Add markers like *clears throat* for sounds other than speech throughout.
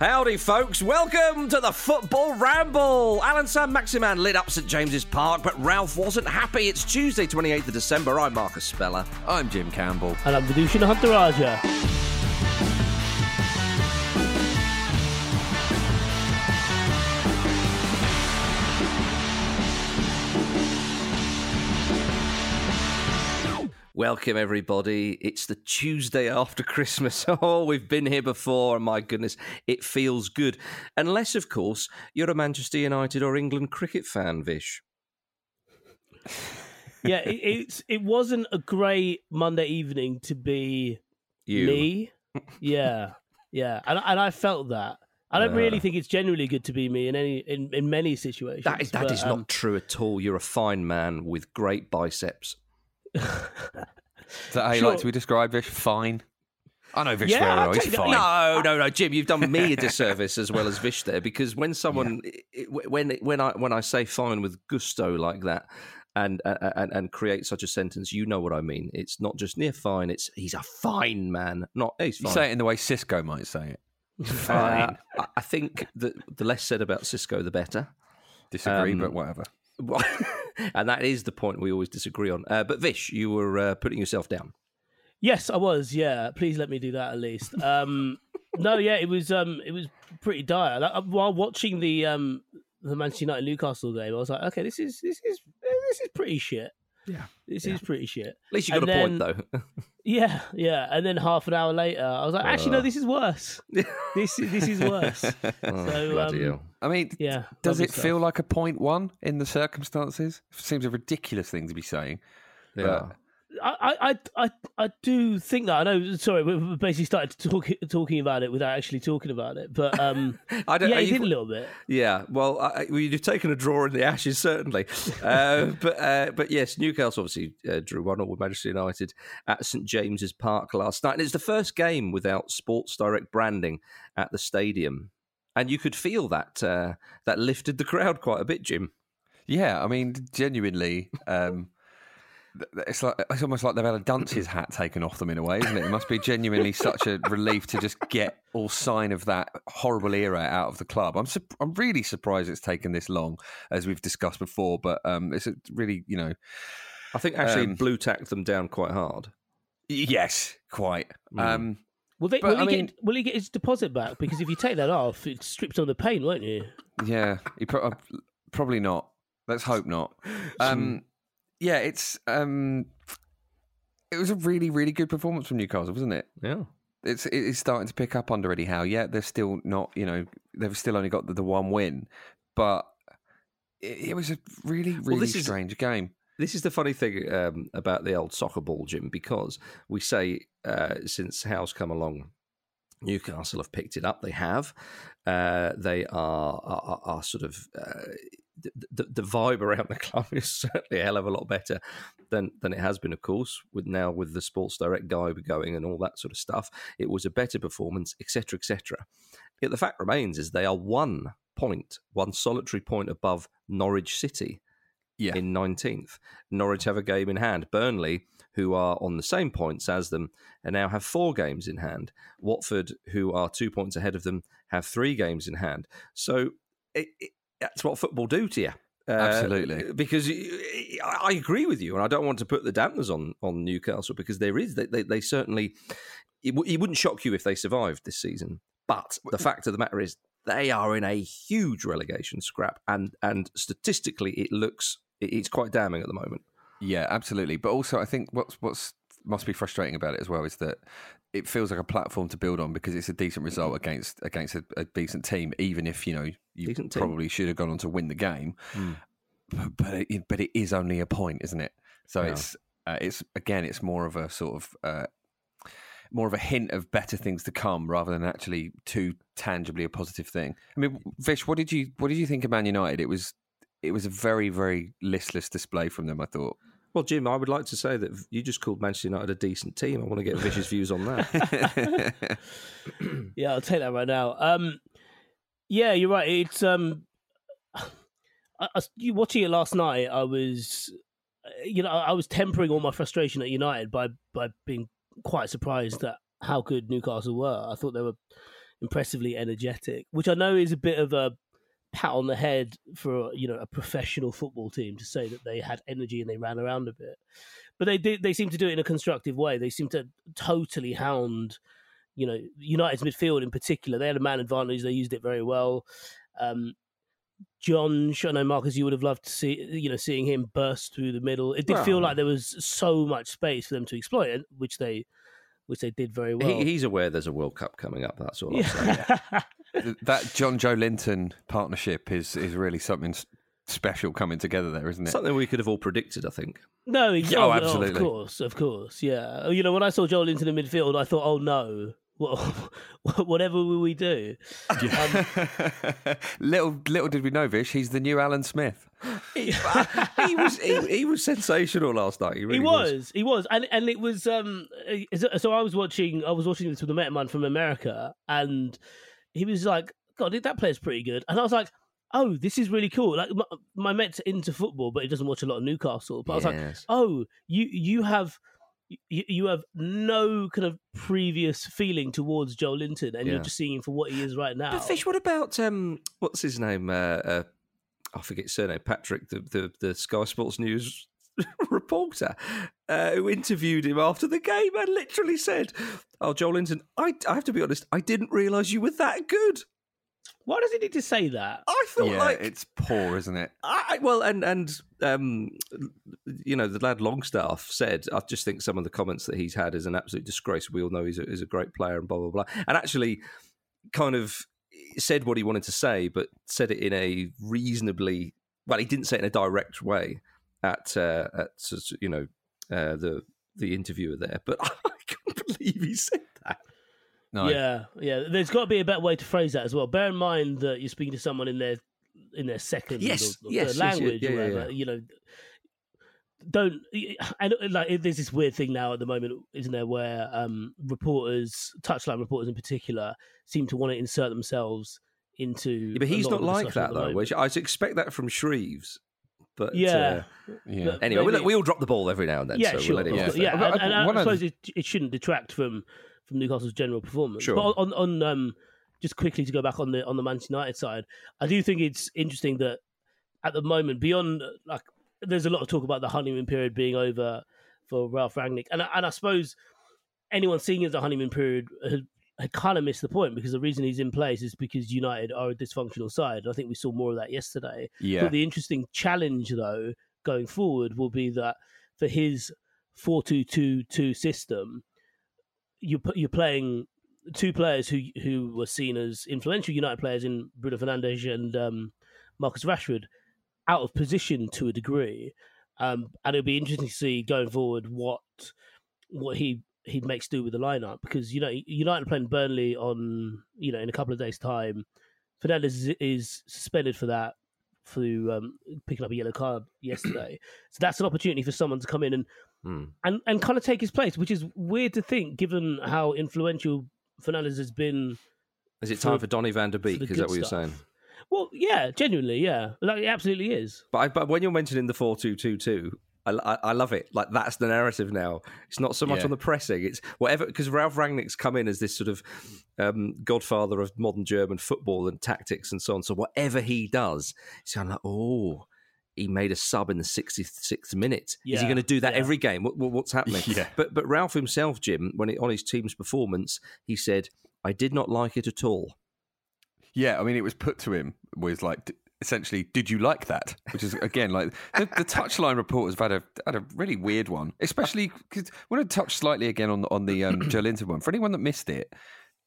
Howdy, folks. Welcome to the Football Ramble. Allan Saint-Maximin lit up St James's Park, but Ralph wasn't happy. It's Tuesday, 28th of December. I'm Marcus Speller. I'm Jim Campbell. And I'm Vithushan Ehantharajah. Welcome, everybody. It's the Tuesday after Christmas. *laughs* Oh, we've been here before, my goodness, it feels good. Unless, of course, you're a Manchester United or England cricket fan, Vish. *laughs* Yeah, it, it's it wasn't a great Monday evening to be You. me. Yeah, yeah, and and I felt that. I don't really think it's generally good to be me in any in, in many situations. That is, that but, is um, not true at all. You're a fine man with great biceps. Is that how you Sure. like to be described, Vish? Fine. I know Vish Yeah, very well. He's fine. No, no, no, Jim, you've done me a disservice as well as Vish there because when someone it- when when I when I say fine with gusto like that and and and create such a sentence, you know what I mean. It's not just near fine. It's he's a fine man, not he's You say it in the way Cisco might say it. Uh, I- I think that the less said about Cisco, the better. Disagree, Um, but whatever. *laughs* and that is the point we always disagree on. Uh, but Vish, you were uh, putting yourself down. Yes, I was. Yeah, please let me do that at least. Um, *laughs* no, yeah, it was. Um, it was pretty dire. Like, uh, while watching the um the Manchester United Newcastle game, I was like, okay, this is this is this is pretty shit. Yeah. This is pretty shit. At least you got And a point, though. *laughs* Yeah, yeah. And then half an hour later, I was like, actually, no, this is worse. *laughs* this is this is worse. *laughs* oh, So, bloody um, hell. I mean, Yeah. does it stuff. feel like a point one in the circumstances? It seems a ridiculous thing to be saying. Yeah. I, I, I, I do think that. I know. Sorry, we we basically started talk, talking about it without actually talking about it. But um, *laughs* I don't. yeah, are you- did a little bit. Yeah, well, I, I- well, you've taken a draw in the Ashes, certainly. *laughs* Uh, but uh, but yes, Newcastle obviously uh, drew one 0 with Manchester United at St James's Park last night, and it's the first game without Sports Direct branding at the stadium, and you could feel that uh, that lifted the crowd quite a bit, Jim. Yeah, I mean, genuinely, um, th- th- it's like it's almost like they've had a dunce's hat taken off them in a way, isn't it? It must be genuinely such a relief to just get all sign of that horrible era out of the club. I'm sup- I'm really surprised it's taken this long, as we've discussed before. But um, it's a really, you know, I think actually Um, blue tacked them down quite hard. yes, quite. Mm. Um, Will, they, But, will, he mean- get, will he get his deposit back? Because if you take that off, it strips on the paint, won't you? Yeah, he pro- uh, probably not. Let's hope not. *laughs* Um, yeah, it's um, it was a really, really good performance from Newcastle, wasn't it? Yeah, It's it's starting to pick up under Eddie Howe. Yeah, they're still not, you know, they've still only got the, the one win, but it, it was a really, really is- strange game. This is the funny thing um, about the old soccer ball, Jim, because we say uh, since Howe's come along, Newcastle have picked it up. They have. Uh, they are, are, are sort of. Uh, the, the, the vibe around *laughs* the club is certainly a hell of a lot better than than it has been, of course, with now with the Sports Direct guy going and all that sort of stuff. It was a better performance, etc., etc. Yet the fact remains is they are one point, one solitary point above Norwich City Yeah, in 19th. Norwich have a game in hand. Burnley, who are on the same points as them, and now have four games in hand. Watford, who are two points ahead of them, have three games in hand. So it, it, that's what football do to you. Uh, Absolutely. because I agree with you, and I don't want to put the dampeners on on Newcastle because there is they they, they certainly it, w- it wouldn't shock you if they survived this season. But the fact of the matter is, they are in a huge relegation scrap, and and statistically, it looks it's quite damning at the moment. Yeah, absolutely. But also, I think what's what's must be frustrating about it as well is that it feels like a platform to build on because it's a decent result against against a, a decent team, even if you know you Decent team. probably should have gone on to win the game. But but it, but it is only a point, isn't it? So Yeah. it's uh, it's again, it's more of a sort of. Uh, more of a hint of better things to come rather than actually too tangibly a positive thing. I mean, Vish, what did you what did you think of Man United? It was it was a very very listless display from them. I thought. Well, Jim, I would like to say that you just called Manchester United a decent team. I want to get Vish's views on that. *laughs* Yeah, I'll take that right now. Um, yeah, you're right. It's um, I, I, you watching it last night. I was, you know, I was tempering all my frustration at United by by being quite surprised at how good Newcastle were. I thought they were impressively energetic, which I know is a bit of a pat on the head for you know a professional football team to say that they had energy and they ran around a bit, but they did. They seem to do it in a constructive way. They seem to totally hound you know, United's midfield in particular, they had a man advantage. They used it very well. Um, John, I know Marcus, you would have loved to see, you know, seeing him burst through the middle. It did feel like there was so much space for them to exploit, which they, which they did very well. he, he's aware there's a World Cup coming up. That's all I'm saying. yeah. *laughs* Th- that John Joelinton partnership is is really something special coming together there, isn't it? Something we could have all predicted, I think. no, he- Yeah, oh, oh, absolutely. of course, of course, yeah. You know, when I saw Joelinton the midfield, I thought, oh no, what, *laughs* whatever will we do? Um, *laughs* little little did we know, Vish, he's the new Alan Smith. *laughs* he was he, he was sensational last night. He, really he was, he was, and and it was. Um, so I was watching, I was watching this with a mine from America, and he was like, "God, that player's pretty good," and I was like. Oh, this is really cool. Like my, my mate's into football, but he doesn't watch a lot of Newcastle. But I was like, oh, you you have you, you have no kind of previous feeling towards Joelinton, and Yeah. you're just seeing him for what he is right now. But Vish, what about um, what's his name? Uh, uh, I forget his surname. Patrick, the the, the Sky Sports News *laughs* reporter, uh, who interviewed him after the game and literally said, "Oh, Joelinton, I, I have to be honest, I didn't realise you were that good. Why does he need to say that? I thought yeah, like it's poor, isn't it? I, well, and and um, you know, the lad Longstaff said, I just think some of the comments that he's had is an absolute disgrace. We all know he's a, he's a great player and blah blah blah, and actually, kind of said what he wanted to say, but said it in a reasonably well. He didn't say it in a direct way at uh, at you know uh, the the interviewer there, but *laughs* I can't believe he said that. No. Yeah, yeah. There's got to be a better way to phrase that as well. Bear in mind that you're speaking to someone in their in their second Yes, or, or yes, third yes, language yeah, or yeah, whatever. yeah. You know, don't and like there's this weird thing now at the moment, isn't there, where um, reporters, touchline reporters in particular, seem to want to insert themselves into. Yeah, but he's not like that though. moment. Which I expect that from Shreves, but Yeah. uh, Yeah. But- anyway, we, Maybe- we all drop the ball every now and then. yeah, so sure, we'll let of him yeah, there. And, and I one suppose it, it shouldn't detract from from Newcastle's general performance. Sure. But on on um, just quickly to go back on the on the Manchester United side, I do think it's interesting that at the moment, beyond like, there's a lot of talk about the honeymoon period being over for Ralph Rangnick, and I- and I suppose anyone seeing it as a honeymoon period had, had kind of missed the point because the reason he's in place is because United are a dysfunctional side. I think we saw more of that yesterday. Yeah. But the interesting challenge, though, going forward will be that for his 4 2 2 2 system, you you're playing two players who who were seen as influential United players in Bruno Fernandes and um, Marcus Rashford out of position to a degree. Um, and it'll be interesting to see going forward what what he he makes do with the lineup because you know United playing Burnley on you know in a couple of days' time. Fernandes is, is suspended for that through um, picking up a yellow card yesterday. *clears throat* so that's an opportunity for someone to come in and Hmm. and and kind of take his place, which is weird to think given how influential Fernandes has been. Is it for- time for Donny van der Beek? Is that what you're stuff. saying? Well, yeah, genuinely, yeah, like it absolutely is. But, I, but when you're mentioning the four two two two, I, I, I love it. Like that's the narrative now. It's not so much Yeah. on the pressing. It's whatever because Ralph Rangnick's come in as this sort of um, godfather of modern German football and tactics and so on. So whatever he does, it's kind of like oh. He made a sub in the 66th minute. Is he going to do that yeah. every game? What, what- what's happening? *laughs* Yeah. But but Ralph himself, Jim, when he, on his team's performance, he said, "I did not like it at all." Yeah, I mean, it was put to him was like essentially, "Did you like that?" Which is again like the, the touchline reporters have had a had a really weird one, especially because when I touch slightly again on the, on the um, Joelinton one. For anyone that missed it,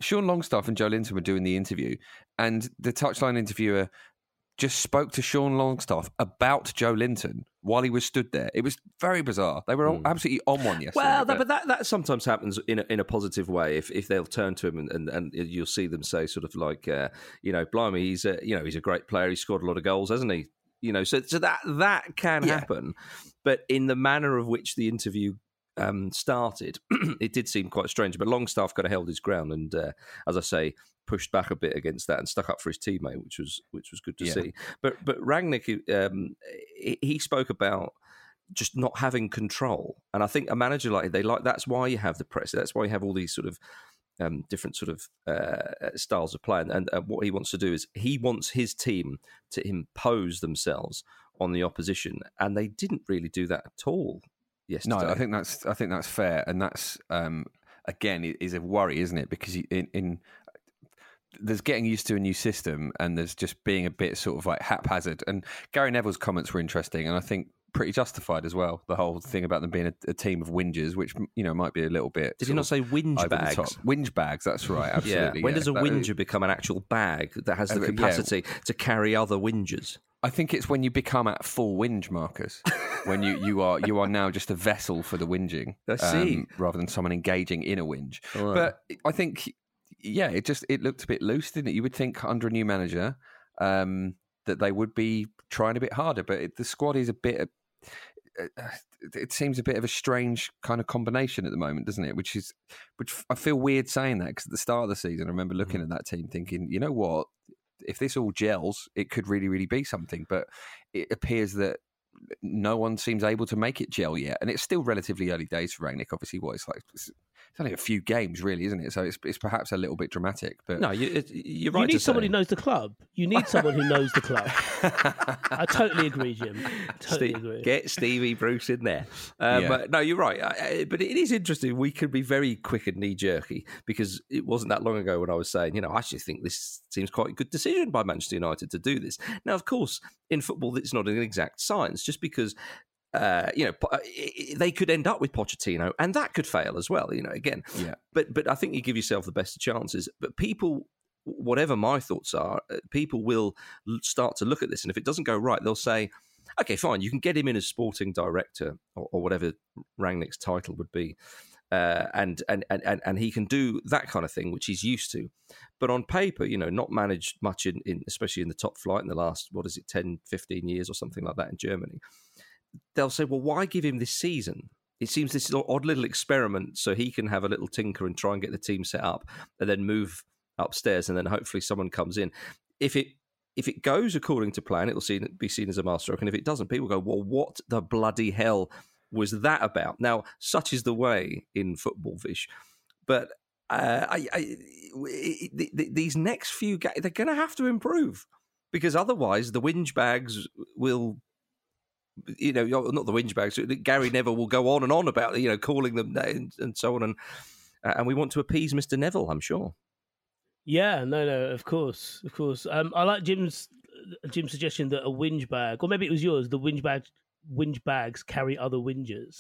Sean Longstaff and Joelinton were doing the interview, and the touchline interviewer just spoke to Sean Longstaff about Joelinton while he was stood there. It was very bizarre. They were all absolutely on one yesterday. Well, that, but that, that sometimes happens in a, in a positive way. If if they'll turn to him and, and, and you'll see them say sort of like, uh, you know, blimey, he's a you know he's a great player. He scored a lot of goals, hasn't he? You know, so so that that can Yeah. happen, but in the manner of which the interview um, started, *clears throat* it did seem quite strange. But Longstaff kind of held his ground and, uh, as I say, pushed back a bit against that and stuck up for his teammate, which was which was good to Yeah. see. But but Rangnick, um, he, spoke about just not having control, and I think a manager like they like that's why you have the press. That's why you have all these sort of um, different sort of uh, styles of play. And, and, and what he wants to do is he wants his team to impose themselves on the opposition, and they didn't really do that at all yesterday. No, I think that's I think that's fair, and that's um, again is a worry, isn't it? Because in, in there's getting used to a new system, and there's just being a bit sort of like haphazard. And Gary Neville's comments were interesting, and I think pretty justified as well. The whole thing about them being a, a team of whingers, which you know might be a little bit. Did he not say whinge bags? Whinge bags, that's *laughs* right. Absolutely. yeah. When yeah. does a whinger become an actual bag that has the Uh, yeah. capacity to carry other whingers? I think it's when you become at full whinge, Marcus. when you, you are you are now just a vessel for the whinging, um, *laughs* I see. rather than someone engaging in a whinge. Right. But I think, yeah, it just it looked a bit loose, didn't it? You would think under a new manager um, that they would be trying a bit harder, but it, the squad is a bit. Uh, it seems a bit of a strange kind of combination at the moment, doesn't it? Which is, which I feel weird saying that because at the start of the season, I remember looking at that team thinking, you know what, if this all gels, it could really, really be something. But it appears that no one seems able to make it gel yet, and it's still relatively early days for Rangnick. Obviously, what it's like, it's, it's only a few games, really, isn't it? So it's, it's perhaps a little bit dramatic. But No, you, it, you're right. you need to someone say. who knows the club. You need someone who knows the club. I totally agree, Jim. Totally Ste- agree. Get Stevie Bruce in there. Um, Yeah. But no, you're right. I, I, but it is interesting. We could be very quick and knee jerky because it wasn't that long ago when I was saying, you know, I actually think this seems quite a good decision by Manchester United to do this. Now, of course, in football, it's not an exact science. Just because. Uh, you know, i- they could end up with Pochettino, and that could fail as well. You know, again, Yeah. But but I think you give yourself the best of chances. But people, whatever my thoughts are, uh, people will start to look at this, and if it doesn't go right, they'll say, okay, fine, you can get him in as sporting director or, or whatever Rangnick's title would be. Uh, and, and and and and he can do that kind of thing, which he's used to. But on paper, you know, not managed much in, in especially in the top flight in the last what is it, 10, 15 years or something like that in Germany. They'll say, well, why give him this season? It seems this is odd little experiment so he can have a little tinker and try and get the team set up, and then move upstairs, and then hopefully someone comes in. If it if it goes according to plan, it'll see, be seen as a masterstroke. And if it doesn't, people go, well, what the bloody hell was that about? Now, such is the way in football, Vish. But uh, I, I, these next few games, they're going to have to improve because otherwise the whinge bags will. You know, not the whinge bags. Gary Neville will go on and on about you know calling them names and so on, and and we want to appease Mister Neville. I'm sure. Yeah, no, no, of course, of course. Um, I like Jim's Jim's suggestion that a whinge bag, or maybe it was yours. The whinge bag, whinge bags carry other whingers.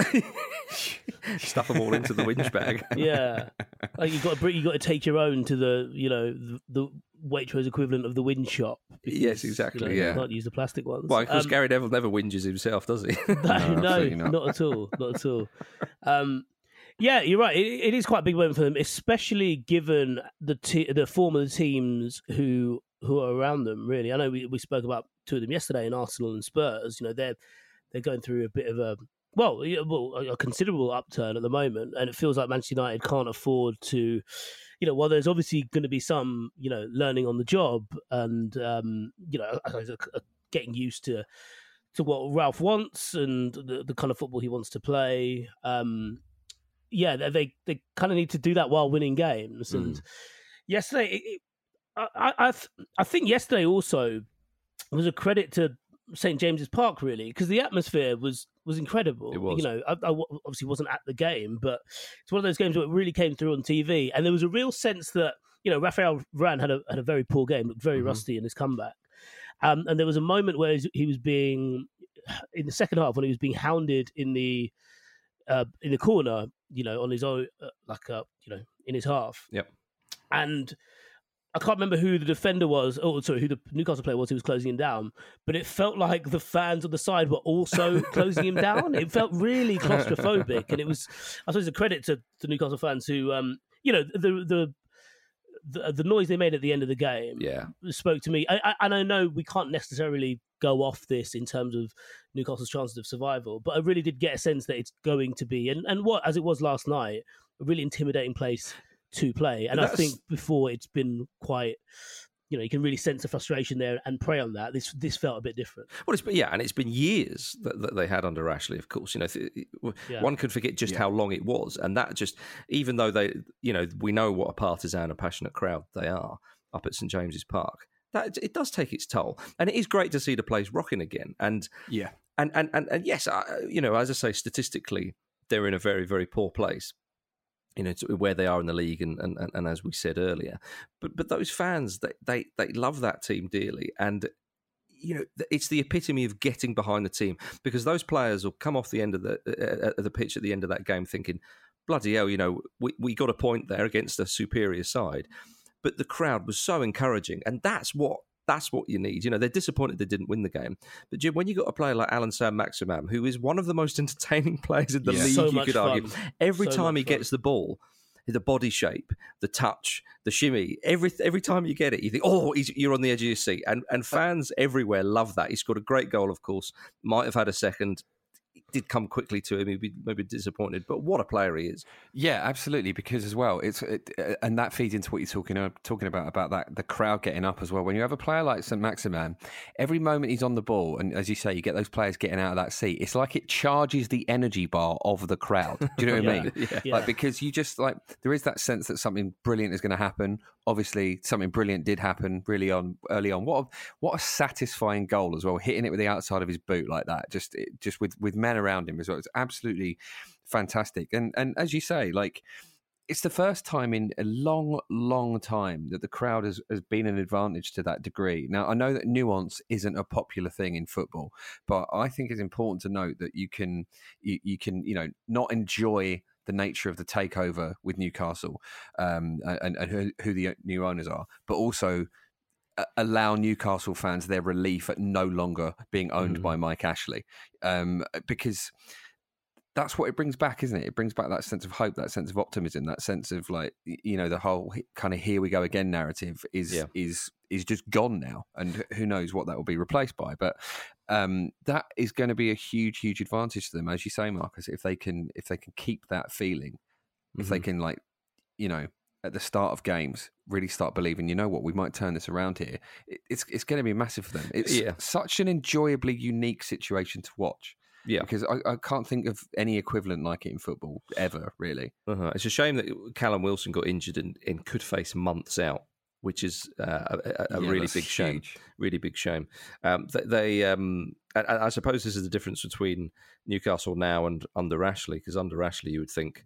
*laughs* Stuff them all into the whinge bag. *laughs* yeah, like you got to you got to take your own to the you know the, the Waitrose equivalent of the whinge shop. Yes, you exactly, know, yeah. you can't use the plastic ones. Well, because Um, Gary Neville never whinges himself, does he? *laughs* no, No, no, not. not. at all, not at all. Um, yeah, you're right. It, it is quite a big moment for them, especially given the te- the form of the teams who who are around them. Really, I know we, we spoke about two of them yesterday in Arsenal and Spurs. You know, they're they're going through a bit of a well, well, a considerable upturn at the moment, and it feels like Manchester United can't afford to. You know, while there's obviously going to be some, you know, learning on the job, and um, you know, uh, getting used to to what Ralph wants and the, the kind of football he wants to play. Um, yeah, they they, kind of need to do that while winning games. And yesterday, it, I I, I think yesterday also was a credit to St James's Park really because the atmosphere was was incredible. It was. You know, I obviously wasn't at the game, but it's one of those games where it really came through on TV, and there was a real sense that you know Rafael Varane had a had a very poor game, looked very Mhm. rusty in his comeback, um, and there was a moment where he was being in the second half when he was being hounded in the uh, in the corner, you know, on his own, uh, like uh, you know, in his half. Yep. And I can't remember who the defender was. Oh, sorry, who the Newcastle player was who was closing him down. But it felt like the fans on the side were also *laughs* closing him down. It felt really *laughs* claustrophobic, and it was, I suppose, a credit to the Newcastle fans who, um, you know, the the. The, the noise they made at the end of the game Yeah. spoke to me. I, I, and I know we can't necessarily go off this in terms of Newcastle's chances of survival, but I really did get a sense that it's going to be, and, and what, as it was last night, a really intimidating place to play. And I think before it's been quite, you know, you can really sense the frustration there and prey on that. This this felt a bit different. Well, it's been, yeah, and it's been years that, that they had under Ashley. Of course, you know, th- Yeah. one could forget just how long it was, and that just, even though they, you know, we know what a partisan and passionate crowd they are up at St James's Park. That it does take its toll, and it is great to see the place rocking again. And Yeah. and and and, and yes, I, you know, as I say, statistically, they're in a very very poor place. You know, where they are in the league, and, and, and- as we said earlier, but but those fans, they they they love that team dearly, and you know, it's the epitome of getting behind the team because those players will come off the end of the uh, uh, the pitch at the end of that game thinking, bloody hell, you know, we we got a point there against a superior side, but the crowd was so encouraging, and that's what. That's what you need. You know, they're disappointed they didn't win the game. But Jim, when you got a player like Allan Saint-Maximin, who is one of the most *laughs* entertaining players in the Yeah. league, So you could argue, every So time he fun. gets the ball, the body shape, the touch, the shimmy, every every time you get it, you think, oh, he's, you're on the edge of your seat. And and fans everywhere love that. He scored a great goal, of course. Might have had a second. Did come quickly to him. He'd be maybe disappointed, but what a player he is. Yeah, absolutely. Because as well, it's it, uh, and that feeds into what you're talking uh, talking about about that the crowd getting up as well. When you have a player like Saint-Maximin, every moment he's on the ball, and as you say, you get those players getting out of that seat. It's like it charges the energy bar of the crowd. Do you know what I *laughs* mean? Yeah. Like because you just like there is that sense that something brilliant is going to happen. Obviously, something brilliant did happen really on early on. What a, what a satisfying goal as well, hitting it with the outside of his boot like that. Just just with with men around him as well. It's absolutely fantastic. And and as you say, like it's the first time in a long, long time that the crowd has, has been an advantage to that degree. Now, I know that nuance isn't a popular thing in football, but I think it's important to note that you can, you, you can, you know, not enjoy the nature of the takeover with Newcastle um, and, and who, who the new owners are, but also uh, allow Newcastle fans their relief at no longer being owned Mhm. by Mike Ashley, um, because that's what it brings back, isn't it? It brings back that sense of hope, that sense of optimism, that sense of like you know the whole kind of here we go again narrative is Yeah. is is just gone now, and who knows what that will be replaced by. But um, that is going to be a huge, huge advantage to them, as you say, Marcus. If they can if they can keep that feeling, if they Mhm. can like you know at the start of games really start believing you know what we might turn this around here it, it's it's going to be massive for them it's Yeah. such an enjoyably unique situation to watch Yeah. because I, I can't think of any equivalent like it in football ever really Uh-huh. It's a shame that Callum Wilson got injured and, and could face months out, which is uh, a, a, Yeah, really big shame. huge. Really big shame. Um, they, they um, I, I suppose this is the difference between Newcastle now and under Ashley, because under Ashley you would think,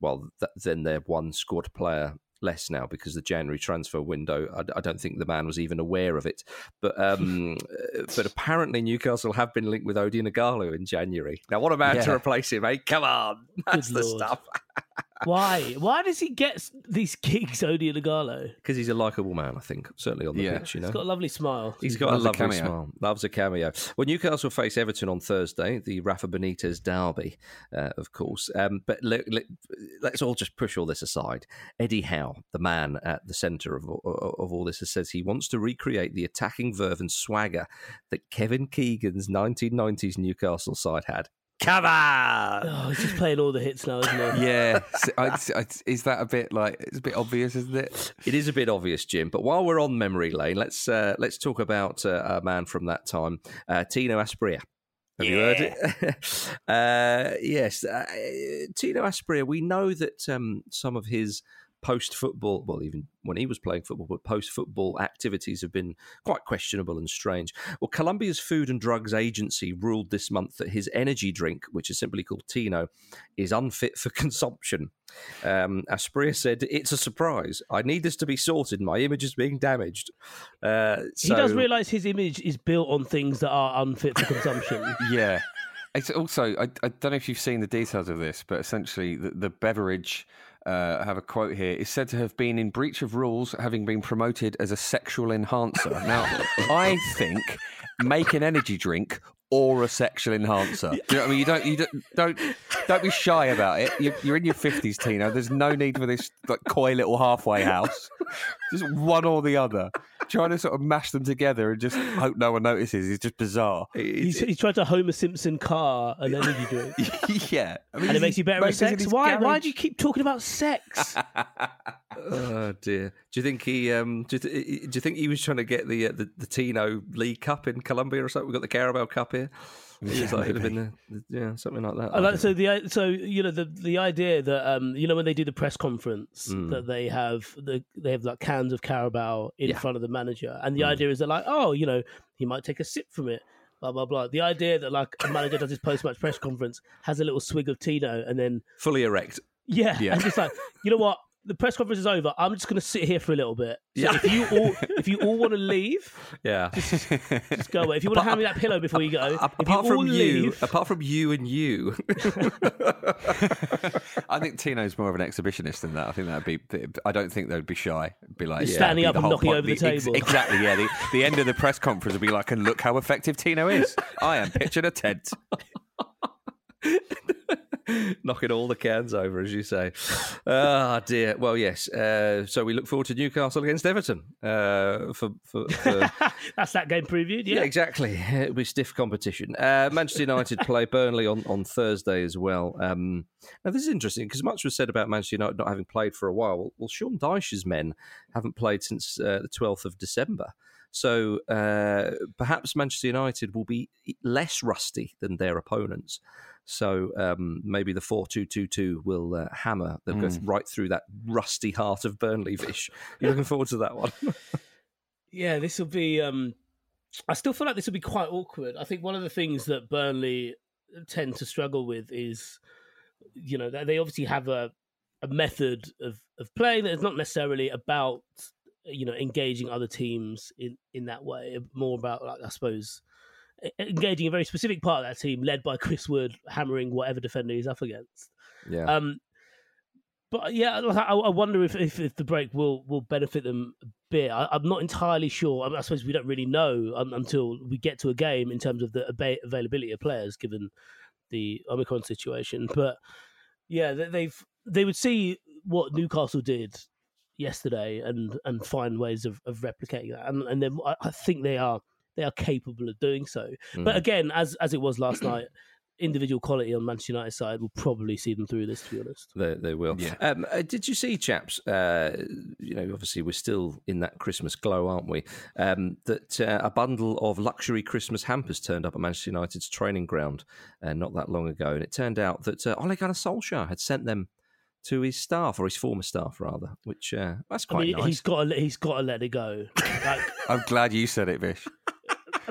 well, th- then they're one squad player less now because the January transfer window. I, I don't think the man was even aware of it, but um, *laughs* uh, but apparently Newcastle have been linked with Ighalo in January. Now, what a man to replace him, eh? Come on, *laughs* that's the Lord. stuff. Why? Why does he get these gigs, Odion Ighalo? Because he's a likable man, I think. Certainly on the Yeah. pitch, you know. He's got a lovely smile. He's got Loves a a lovely cameo. smile. Loves a cameo. Well, Newcastle face Everton on Thursday, the Rafa Benitez derby, uh, of course. Um, but let, let, us all just push all this aside. Eddie Howe, the man at the centre of, all- of all this, says he wants to recreate the attacking verve and swagger that Kevin Keegan's 1990s Newcastle side had. Come on! Oh, he's just playing all the hits now, isn't he? yeah So, I- I- is that a bit like it's a bit obvious isn't it It is a bit obvious, Jim. But while we're on memory lane, let's uh, let's talk about uh, a man from that time, uh, Tino Asprilla. Have you heard it? *laughs* uh, yes, uh, Tino Asprilla. We know that um, some of his post football, well, even when he was playing football, but post football activities have been quite questionable and strange. Well, Colombia's Food and Drugs Agency ruled this month that his energy drink, which is simply called Tino, is unfit for *laughs* consumption. Um, Asprilla said, It's a surprise. I need this to be sorted. My image is being damaged. Uh, He does so- realise his image is built on things that are unfit for consumption. *laughs* Yeah. It's also, I, I don't know if you've seen the details of this, but essentially the, the beverage, uh, I have a quote here, is said to have been in breach of rules, having been promoted as a sexual enhancer. Now, *laughs* I think make an energy drink or a sexual enhancer. Do you know what I mean? You don't, you don't, don't, don't be shy about it. You're, you're in your fifties, Tino. There's no need for this like coy little halfway house. Just one or the other. Trying to sort of mash them together and just hope no one notices is just bizarre. He's, he's tried to Homer Simpson car an energy drink. yeah, I mean, and it makes you better at makes it in sex. his Why? Why do you keep talking about sex? *laughs* Oh dear! Do you think he? Um, do, you th- do you think he was trying to get the uh, the, the Tino League Cup in Colombia or something? We've got the Carabao Cup here. Was like, it'd have been the, the- yeah, something like that. I like, so the so you know the the idea that um you know when they do the press conference Mm. that they have the they have like cans of Carabao in Yeah. front of the manager and the Mm. idea is they're like oh you know he might take a sip from it blah blah blah the idea that like a manager does his post match press conference has a little swig of Tino and then Fully erect. yeah, Yeah. and just like you know what the press conference is over I'm just gonna sit here for a little bit so Yeah. if you all *laughs* if you all want to leave Yeah. *laughs* just go away if you want to hand me that pillow before you go you apart all from you, leave apart from you and you, *laughs* I think Tino's more of an exhibitionist than that. I think that'd be. I don't think they'd be shy. Be like yeah, standing be up and knocking point- over the ex- table. exactly. Yeah. The, the end of the press conference would be like, and look how effective Tino is. I am pitching a tent. *laughs* knocking all the cans over, as you say. Ah, dear. Well, yes. Uh, so we look forward to Newcastle against Everton uh, for for. for *laughs* that's that game previewed Yeah, yeah exactly. *laughs* It'll be stiff competition. Uh, Manchester United play Burnley on, on Thursday as well. Um, now, this is interesting because much was said about Manchester United not having played for a while. Well, well Sean Dyche's men haven't played since uh, the 12th of December. So uh, perhaps Manchester United will be less rusty than their opponents. So um, maybe the 4 2 2 2 will uh, hammer, they'll go right through that rusty heart of Burnley, Vish. You're looking forward to that one. *laughs* Yeah, this will be. Um, I still feel like this will be quite awkward. I think one of the things that Burnley tend to struggle with is, you know, they they obviously have a a method of of playing that is not necessarily about you know engaging other teams in in that way. More about, like, I suppose, engaging a very specific part of that team, led by Chris Wood, hammering whatever defender he's up against. yeah. Um, but yeah, I, I wonder if, if, if the break will will benefit them a bit. I, I'm not entirely sure. I, mean, I suppose we don't really know um, until we get to a game in terms of the aba- availability of players, given the Omicron situation. But yeah, they, they've they would see what Newcastle did yesterday and and find ways of, of replicating that, and and then I, I think they are they are capable of doing so. But Mm. again, as as it was last *clears throat* night, individual quality on Manchester United side will probably see them through this. To be honest. They, they will. Yeah. Um, uh, did you see, chaps? Uh, you know, obviously we're still in that Christmas glow, aren't we? Um, that uh, a bundle of luxury Christmas hampers turned up at Manchester United's training ground uh, not that long ago, and it turned out that uh, Ole Gunnar Solskjaer had sent them to his staff or his former staff, rather. Which uh, that's I quite mean, nice. he's got to, he's got to let it go. Like, *laughs* I'm glad you said it, Vish.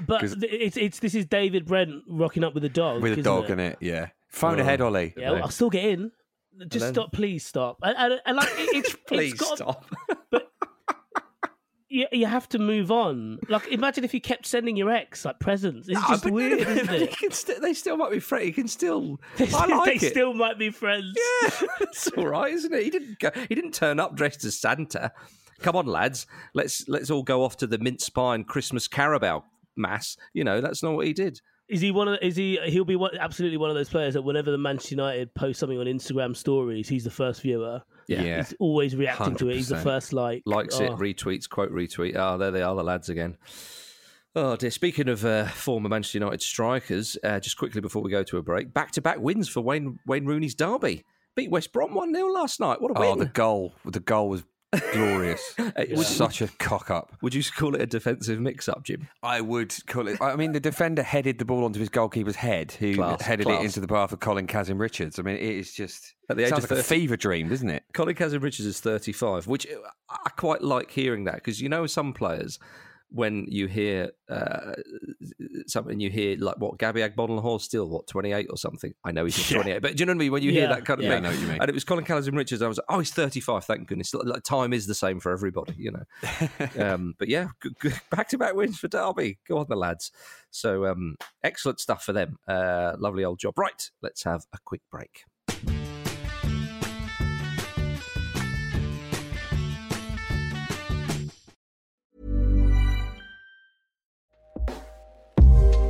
But 'Cause- th- it's it's this is David Brent rocking up with a dog With a dog it? in it, yeah. Phone Oh. ahead, Ole. Yeah, well, I'll still get in. Just then- stop, please stop. And, and, and like, it- it's *laughs* Please it's got, stop. *laughs* You, you have to move on. Like, imagine if you kept sending your ex like presents. It's just but weird, *laughs* they, isn't it? can st- they still might be friends. He can still. They, I like they it. still might be friends. Yeah, it's all right, isn't it? He didn't go, he didn't turn up dressed as Santa. Come on, lads, let's let's all go off to the mince pie and Christmas Carabao mass. You know, that's not what he did. Is he one of? Is he? He'll be one, absolutely one of those players that whenever the Manchester United post something on Instagram stories, he's the first viewer. Yeah. He's always reacting to it. He's the first like Likes it, oh. retweets, quote retweet. Ah, there they are, the lads again. Oh dear. Speaking of uh, former Manchester United strikers, uh, just quickly before we go to a break, back to back wins for Wayne Wayne Rooney's Derby. Beat West Brom one 0 last night. What a Oh, win! the goal. The goal was glorious. *laughs* It was such a cock up. Would you call it a defensive mix-up, Jim? I would call it. I mean, the defender headed the ball onto his goalkeeper's head, who Class, headed class. it into the path of Colin Kazim Richards. I mean, it is just At the age sounds of like a 30. fever dream, doesn't it? Colin Kazim Richards is 35, which I quite like hearing that because you know some players when you hear uh, something, you hear like what Gabby Agbonlahor still what 28 or something. I know he's *laughs* not 28, but do you know what I mean? When you hear that kind of Yeah, thing, know what you mean. and it was Colin Kazim Richards. I was like, oh, he's 35. Thank goodness. Like, time is the same for everybody, you know. *laughs* um, but yeah, back to back wins for Derby. Go on, the lads. So um, excellent stuff for them. Uh, lovely old job. Right, let's have a quick break.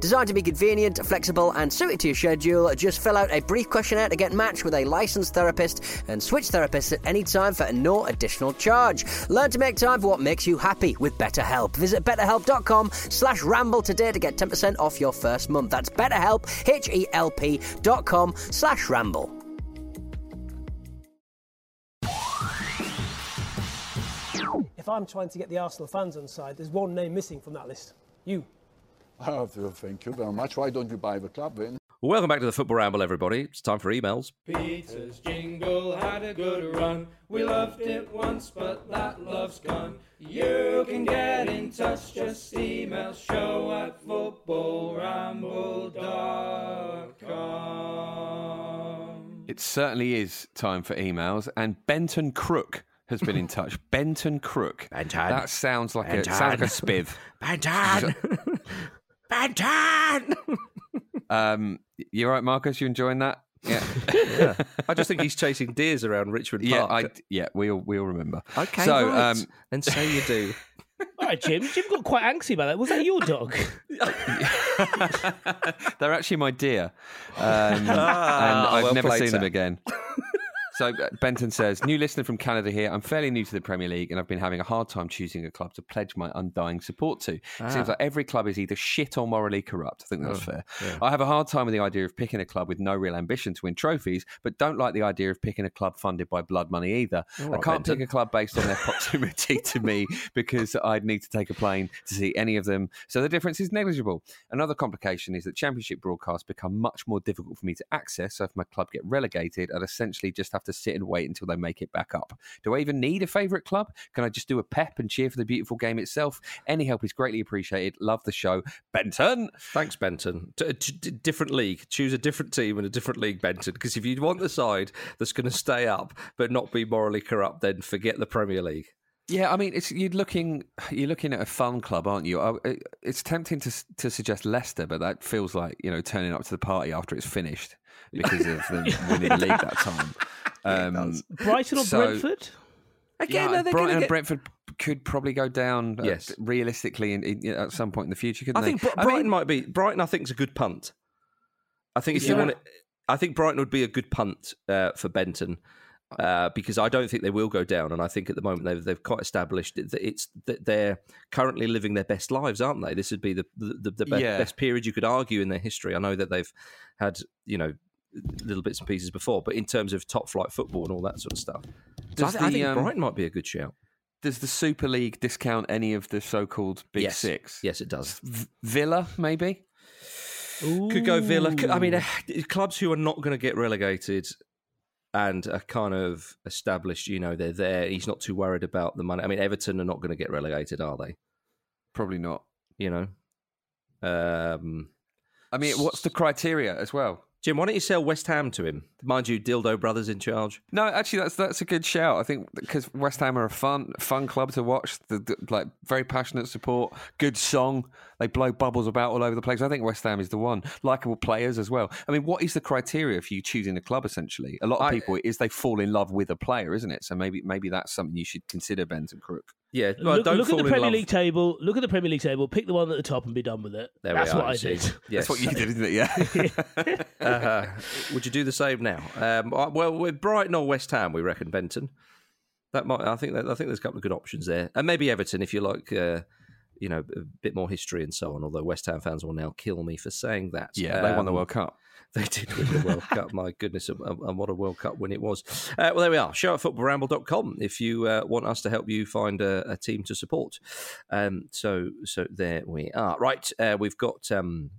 designed to be convenient, flexible, and suited to your schedule. Just fill out a brief questionnaire to get matched with a licensed therapist and switch therapists at any time for no additional charge. Learn to make time for what makes you happy with BetterHelp. Visit betterhelp.com slash ramble today to get 10% off your first month. That's betterhelp, H-E-L-P dot com slash ramble. If I'm trying to get the Arsenal fans on side, there's one name missing from that list. You. Oh, thank you very much. Why don't you buy the club then? Welcome back to the Football Ramble, everybody. It's time for emails. Peter's jingle had a good run. We loved it once, but that love's gone. You can get in touch, just email show at footballramble.com. It certainly is time for emails, and Benton Crook has been in *laughs* touch. Benton Crook. Benton. That sounds like a sounds like a spiv. *laughs* Bantan! *laughs* Bantan! *laughs* Um, you all right, Marcus? You enjoying that? Yeah, *laughs* yeah. I just think he's chasing deers around Richmond yeah, I, Park. yeah. We all we all remember. Okay, so right. um, and so you do. *laughs* All right, Jim. Jim got quite angsty about that. Was that your dog? they're actually my deer, um, and Ah, I've well never seen them again. So uh, Benton says, new listener from Canada here. I'm fairly new to the Premier League and I've been having a hard time choosing a club to pledge my undying support to. It seems Ah. like every club is either shit or morally corrupt. I think that's Oh, fair. yeah. I have a hard time with the idea of picking a club with no real ambition to win trophies, but don't like the idea of picking a club funded by blood money either. All I right, can't Benton. pick a club based on their proximity to me because I'd need to take a plane to see any of them. So the difference is negligible. Another complication is that championship broadcasts become much more difficult for me to access. So if my club get relegated, I'd essentially just have to sit and wait until they make it back up. Do I even need a favourite club? Can I just do a pep and cheer for the beautiful game itself? Any help is greatly appreciated. Love the show. Benton. Thanks, Benton. D- d- different league. Choose a different team in a different league, Benton. Because if you want the side that's going to stay up but not be morally corrupt, then forget the Premier League. Yeah, I mean, it's you're looking you're looking at a fun club, aren't you? Oh, it's tempting to to suggest Leicester, but that feels like you know turning up to the party after it's finished because of them winning the *laughs* league that time. Um, Brighton or so- Brentford? Again, yeah, they're Brighton and get. Brentford could probably go down. uh, Yes. realistically, in, in, at some point in the future, couldn't they? I think they? Br- Brighton might be. Brighton, I think, is a good punt. I think if you want, it, I think Brighton would be a good punt uh, for Benton. Uh, because I don't think they will go down, and I think at the moment they've they've quite established that it's that they're currently living their best lives, aren't they? This would be the the, the, best, Yeah. best period you could argue in their history. I know that they've had you know little bits and pieces before, but in terms of top flight football and all that sort of stuff, so I, Does th- I the, think um, Brighton might be a good shout. does the Super League discount any of the so-called Big Yes. Six? Yes, it does. V- Villa, maybe. Could go Villa. I mean, uh, *sighs* clubs who are not going to get relegated and are kind of established. You know, they're there. He's not too worried about the money. I mean, Everton are not going to get relegated, are they? Probably not. You know. Um, I mean, what's the criteria as well? Jim, why don't you sell West Ham to him? Mind you, Dildo Brothers in charge. No, actually, that's that's a good shout. I think because West Ham are a fun fun club to watch. The, the- like very passionate support, good song. They blow bubbles about all over the place. I think West Ham is the one. Likable players as well. I mean, what is the criteria for you choosing a club? Essentially, a lot of I- people is they fall in love with a player, isn't it? So maybe maybe that's something you should consider, Benton Crook. Yeah, well, look don't look at the in Premier love. League table. Look at the Premier League table. Pick the one at the top and be done with it. There That's we are. what I see. did. *laughs* Yes. That's what you did, isn't it? Yeah. *laughs* uh, would you do the same now? Um, well, with Brighton or West Ham, we reckon Benton. That might. I think. That, I think there's a couple of good options there, and maybe Everton if you like. Uh, you know, a bit more history and so on. Although West Ham fans will now kill me for saying that. yeah, they won the Um, World Cup. *laughs* They did win the World Cup. My goodness, and, and what a World Cup win it was. Uh, well, there we are. Show at footballramble.com if you uh, want us to help you find a, a team to support. Um, so, so there we are. Right, uh, we've got. Um,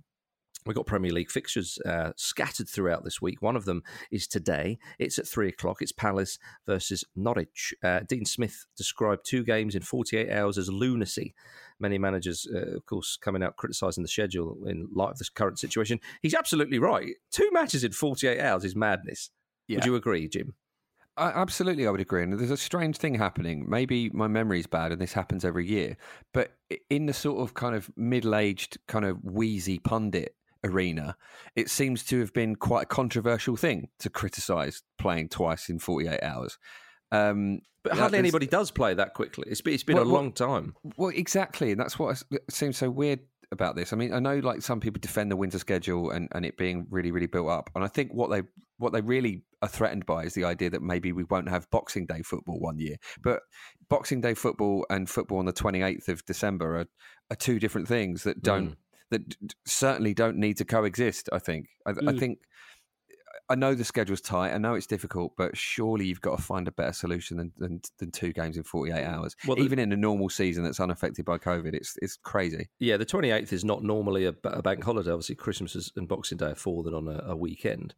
We've got Premier League fixtures uh, scattered throughout this week. One of them is today. It's at three o'clock. It's Palace versus Norwich. Uh, Dean Smith described two games in 48 hours as lunacy. Many managers, uh, of course, coming out criticising the schedule in light of this current situation. He's absolutely right. Two matches in 48 hours is madness. Would you agree, Jim? I, absolutely, I would agree. And there's a strange thing happening. Maybe my memory's bad, and this happens every year. But in the sort of kind of middle-aged, kind of wheezy pundit arena, it seems to have been quite a controversial thing to criticise playing twice in 48 hours. Um, But hardly anybody does play that quickly. It's been, it's been Well, a well- long time. Well, exactly, and that's what seems so weird about this. I mean, I know like some people defend the winter schedule and, and it being really, really built up, and I think what they what they really are threatened by is the idea that maybe we won't have Boxing Day football one year. But Boxing Day football and football on the twenty eighth of December are, are two different things that don't that d- certainly don't need to coexist. I think. I, I Mm. think. I know the schedule's tight. I know it's difficult, but surely you've got to find a better solution than than, than two games in forty eight hours. Well, the- Even in a normal season that's unaffected by COVID, it's it's crazy. Yeah, the 28th is not normally a, a bank holiday. Obviously, Christmas is, and Boxing Day are fallen on a, a weekend.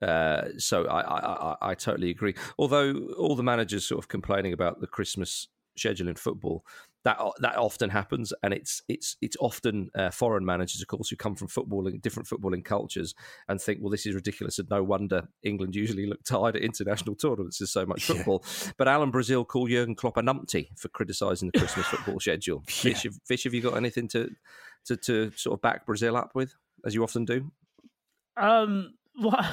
Uh, so I, I, I, I totally agree. Although all the managers sort of complaining about the Christmas schedule in football, that that often happens, and it's it's it's often uh, foreign managers, of course, who come from footballing different footballing cultures and think, well, this is ridiculous, and no wonder England usually look tired at international tournaments. There's so much football. But Alan Brazil called Jurgen Klopp a numpty for criticising the *laughs* Christmas football schedule. Vish, have- Vish, have you got anything to, to to sort of back Brazil up with, as you often do? Um, *laughs* what?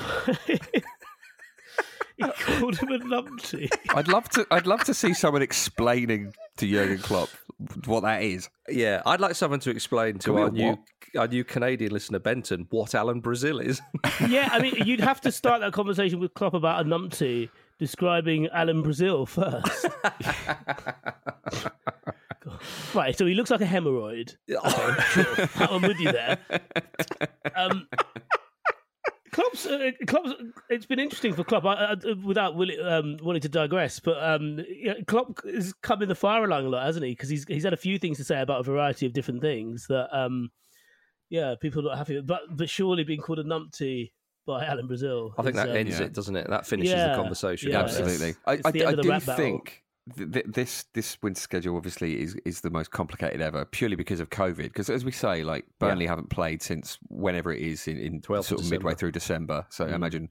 *laughs* he called him a numpty. *laughs* I'd love to. I'd love to see someone explaining to Jurgen Klopp what that is. Yeah, I'd like someone to explain to our new what? our new Canadian listener Benton what Alan Brazil is. *laughs* yeah, I mean, you'd have to start that conversation with Klopp about a numpty, describing Alan Brazil first. right, so he looks like a hemorrhoid. Okay, sure. I'm with you there. Um, Klopp's, uh, Klopp's, it's been interesting for Klopp, I, I, without willi- um, wanting to digress, but um, yeah, Klopp has come in the fire line a lot, hasn't he? Because he's, he's had a few things to say about a variety of different things that, um, yeah, people are not happy with. But, but surely being called a numpty by Alan Brazil. I think is, that um, ends Yeah. it, doesn't it? That finishes Yeah, the conversation. yeah, Absolutely. it's- I, it's I, I the do think th- th- this this winter schedule obviously is is the most complicated ever, purely because of COVID. Because as we say, like Burnley haven't played since whenever it is in, in 12th of sort of midway through December. So Mm. imagine,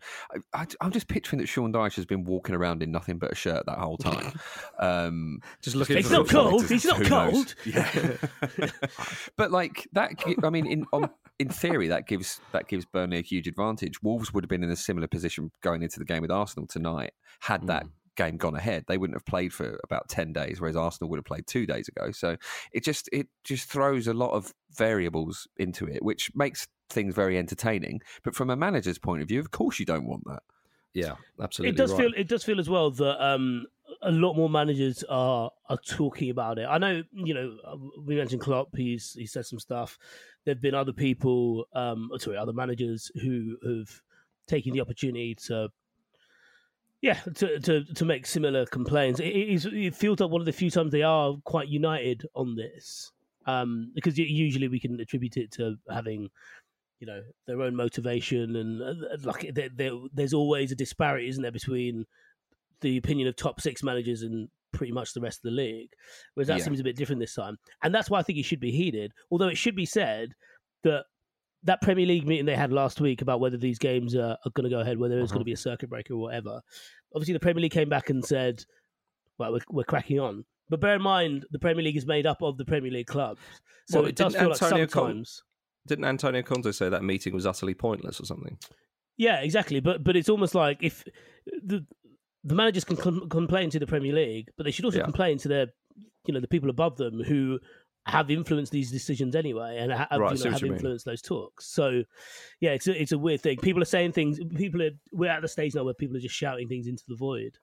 I, I, I'm just picturing that Sean Dyche has been walking around in nothing but a shirt that whole time. *laughs* Um, Just looking It's for not cold. Who He's not cold. Yeah. *laughs* *laughs* but like that, I mean, in on, in theory, that gives that gives Burnley a huge advantage. Wolves would have been in a similar position going into the game with Arsenal tonight had that game gone ahead. They wouldn't have played for about ten days, whereas Arsenal would have played two days ago. So it just it just throws a lot of variables into it, which makes things very entertaining. But from a manager's point of view, of course, you don't want that. Yeah, absolutely. it does right. feel it does feel as well that um, a lot more managers are are talking about it. I know you know uh, we mentioned Klopp. He's he said some stuff. There've been other people, um, sorry, other managers who have taken the opportunity to Yeah, to to, to make similar complaints. It, it, is- it feels like one of the few times they are quite united on this, um, because usually we can attribute it to having, you know, their own motivation and uh, like there, there, there's always a disparity, isn't there, between the opinion of top six managers and pretty much the rest of the league. Whereas that Yeah. seems a bit different this time, and that's why I think it should be heeded. Although it should be said that that Premier League meeting they had last week about whether these games are, are going to go ahead, whether it's going to uh-huh. be a circuit breaker or whatever. Obviously, the Premier League came back and said, "Well, we're, we're cracking on." But bear in mind, the Premier League is made up of the Premier League clubs, so Well, it does feel like Antonio Con- sometimes. Didn't Antonio Conte say that meeting was utterly pointless or something? Yeah, exactly. But but it's almost like if the the managers can com- complain to the Premier League, but they should also Yeah. complain to their you know the people above them who have influenced these decisions anyway and have, Right, you know, have you mean. influenced those talks. So yeah, it's a, it's a weird thing. People are saying things. People are we're at the stage now where people are just shouting things into the void.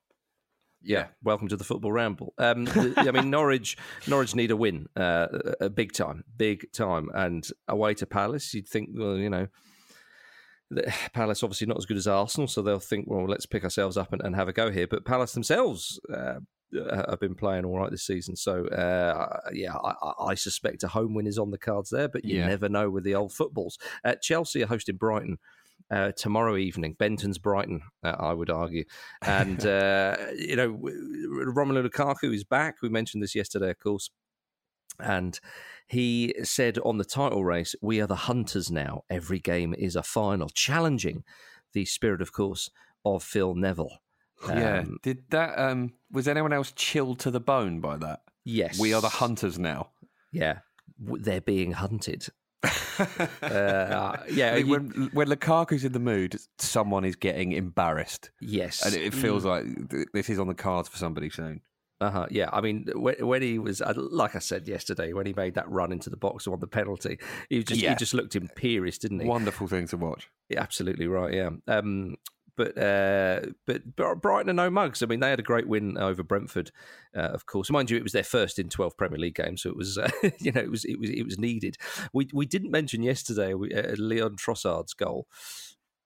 Yeah, welcome to the football ramble. Um, I mean, *laughs* Norwich, Norwich need a win, uh, a big time, big time, and away to Palace. You'd think, well, you know, the- Palace obviously not as good as Arsenal, so they'll think, well, let's pick ourselves up and, and have a go here. But Palace themselves uh, have been playing all right this season, so uh, yeah, I, I- suspect a home win is on the cards there. But you Yeah. never know with the old footballs. Uh, Chelsea are hosting Brighton uh, tomorrow evening. Benton's Brighton, uh, I would argue. And, *laughs* uh, you know, Romelu Lukaku is back. We mentioned this yesterday, of course. And he said on the title race, We are the hunters now. Every game is a final, challenging the spirit, of course, of Phil Neville. Yeah. Um, Did that? Um, was anyone else chilled to the bone by that? Yes. We are the hunters now. Yeah. They're being hunted. *laughs* uh, yeah. I think you- when when Lukaku's in the mood, someone is getting embarrassed, yes. and it, it feels like this is on the cards for somebody soon. Uh-huh, yeah, I mean, when, when he was, uh, like I said yesterday, when he made that run into the box and won the penalty, he just Yeah. he just looked imperious, didn't he? Wonderful thing to watch. Yeah, absolutely right. Yeah. Um, but uh, but Brighton are no mugs. I mean, they had a great win over Brentford, uh, of course. Mind you, it was their first in twelve Premier League games, so it was *laughs* uh, you know it was it was it was needed. We we didn't mention yesterday we, uh, Leon Trossard's goal.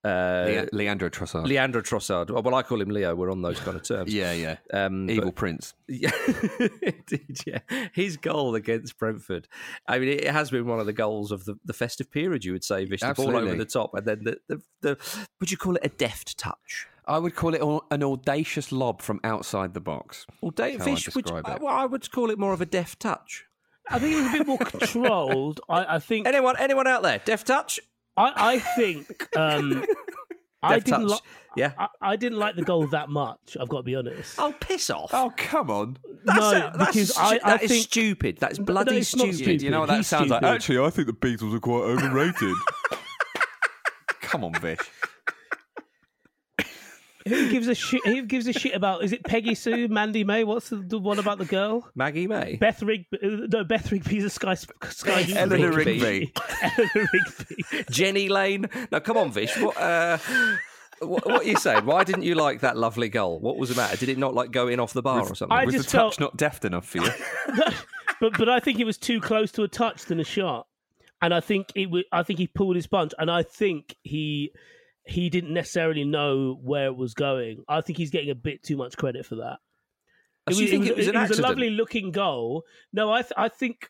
Uh, Le- Leandro Trossard. Leandro Trossard. Well, I call him Leo. We're on those kind of terms. *laughs* yeah, yeah. Um, Evil but- Prince. yeah, *laughs* indeed, yeah. His goal against Brentford. I mean, it has been one of the goals of the, the festive period. You would say, Vish, the ball over the top, and then the, the, the would you call it a deft touch? I would call it an audacious lob from outside the box. Well, Dave That's how I Vish, would, describe it. well, I would call it more of a deft touch. I think it was a bit more controlled. I, I think *laughs* Anyone, anyone out there, deft touch? I, I think um, *laughs* I Deft didn't touch. li- Yeah. I, I didn't like the goal that much. I've got to be honest. Oh, piss off! Oh, come on. That's no, a- that's because stu- I, I that is think stupid. That's No, bloody it's not stupid. stupid. You know what that He's sounds like? stupid. Actually, I think the Beatles are quite overrated. *laughs* come on, Vish. Who gives a shit? Who gives a shit about? Is it Peggy Sue, Mandy May? What's the, the one about the girl? Maggie May. Beth Rigby. uh, No, Beth Rigby's a Sky Sky. News Eleanor Rigby. Rigby. *laughs* Eleanor Rigby. Jenny Lane. Now, come on, Vish. What, uh, what, what are you saying? Why didn't you like that lovely goal? What was the matter? Did it not like go in off the bar or something? I Was the just touch felt- not deft enough for you? *laughs* but but I think it was too close to a touch than a shot, and I think it. wa- I think he pulled his punch, and I think he he didn't necessarily know where it was going. I think he's getting a bit too much credit for that. So you think it was an a lovely looking goal. No, I th- I think.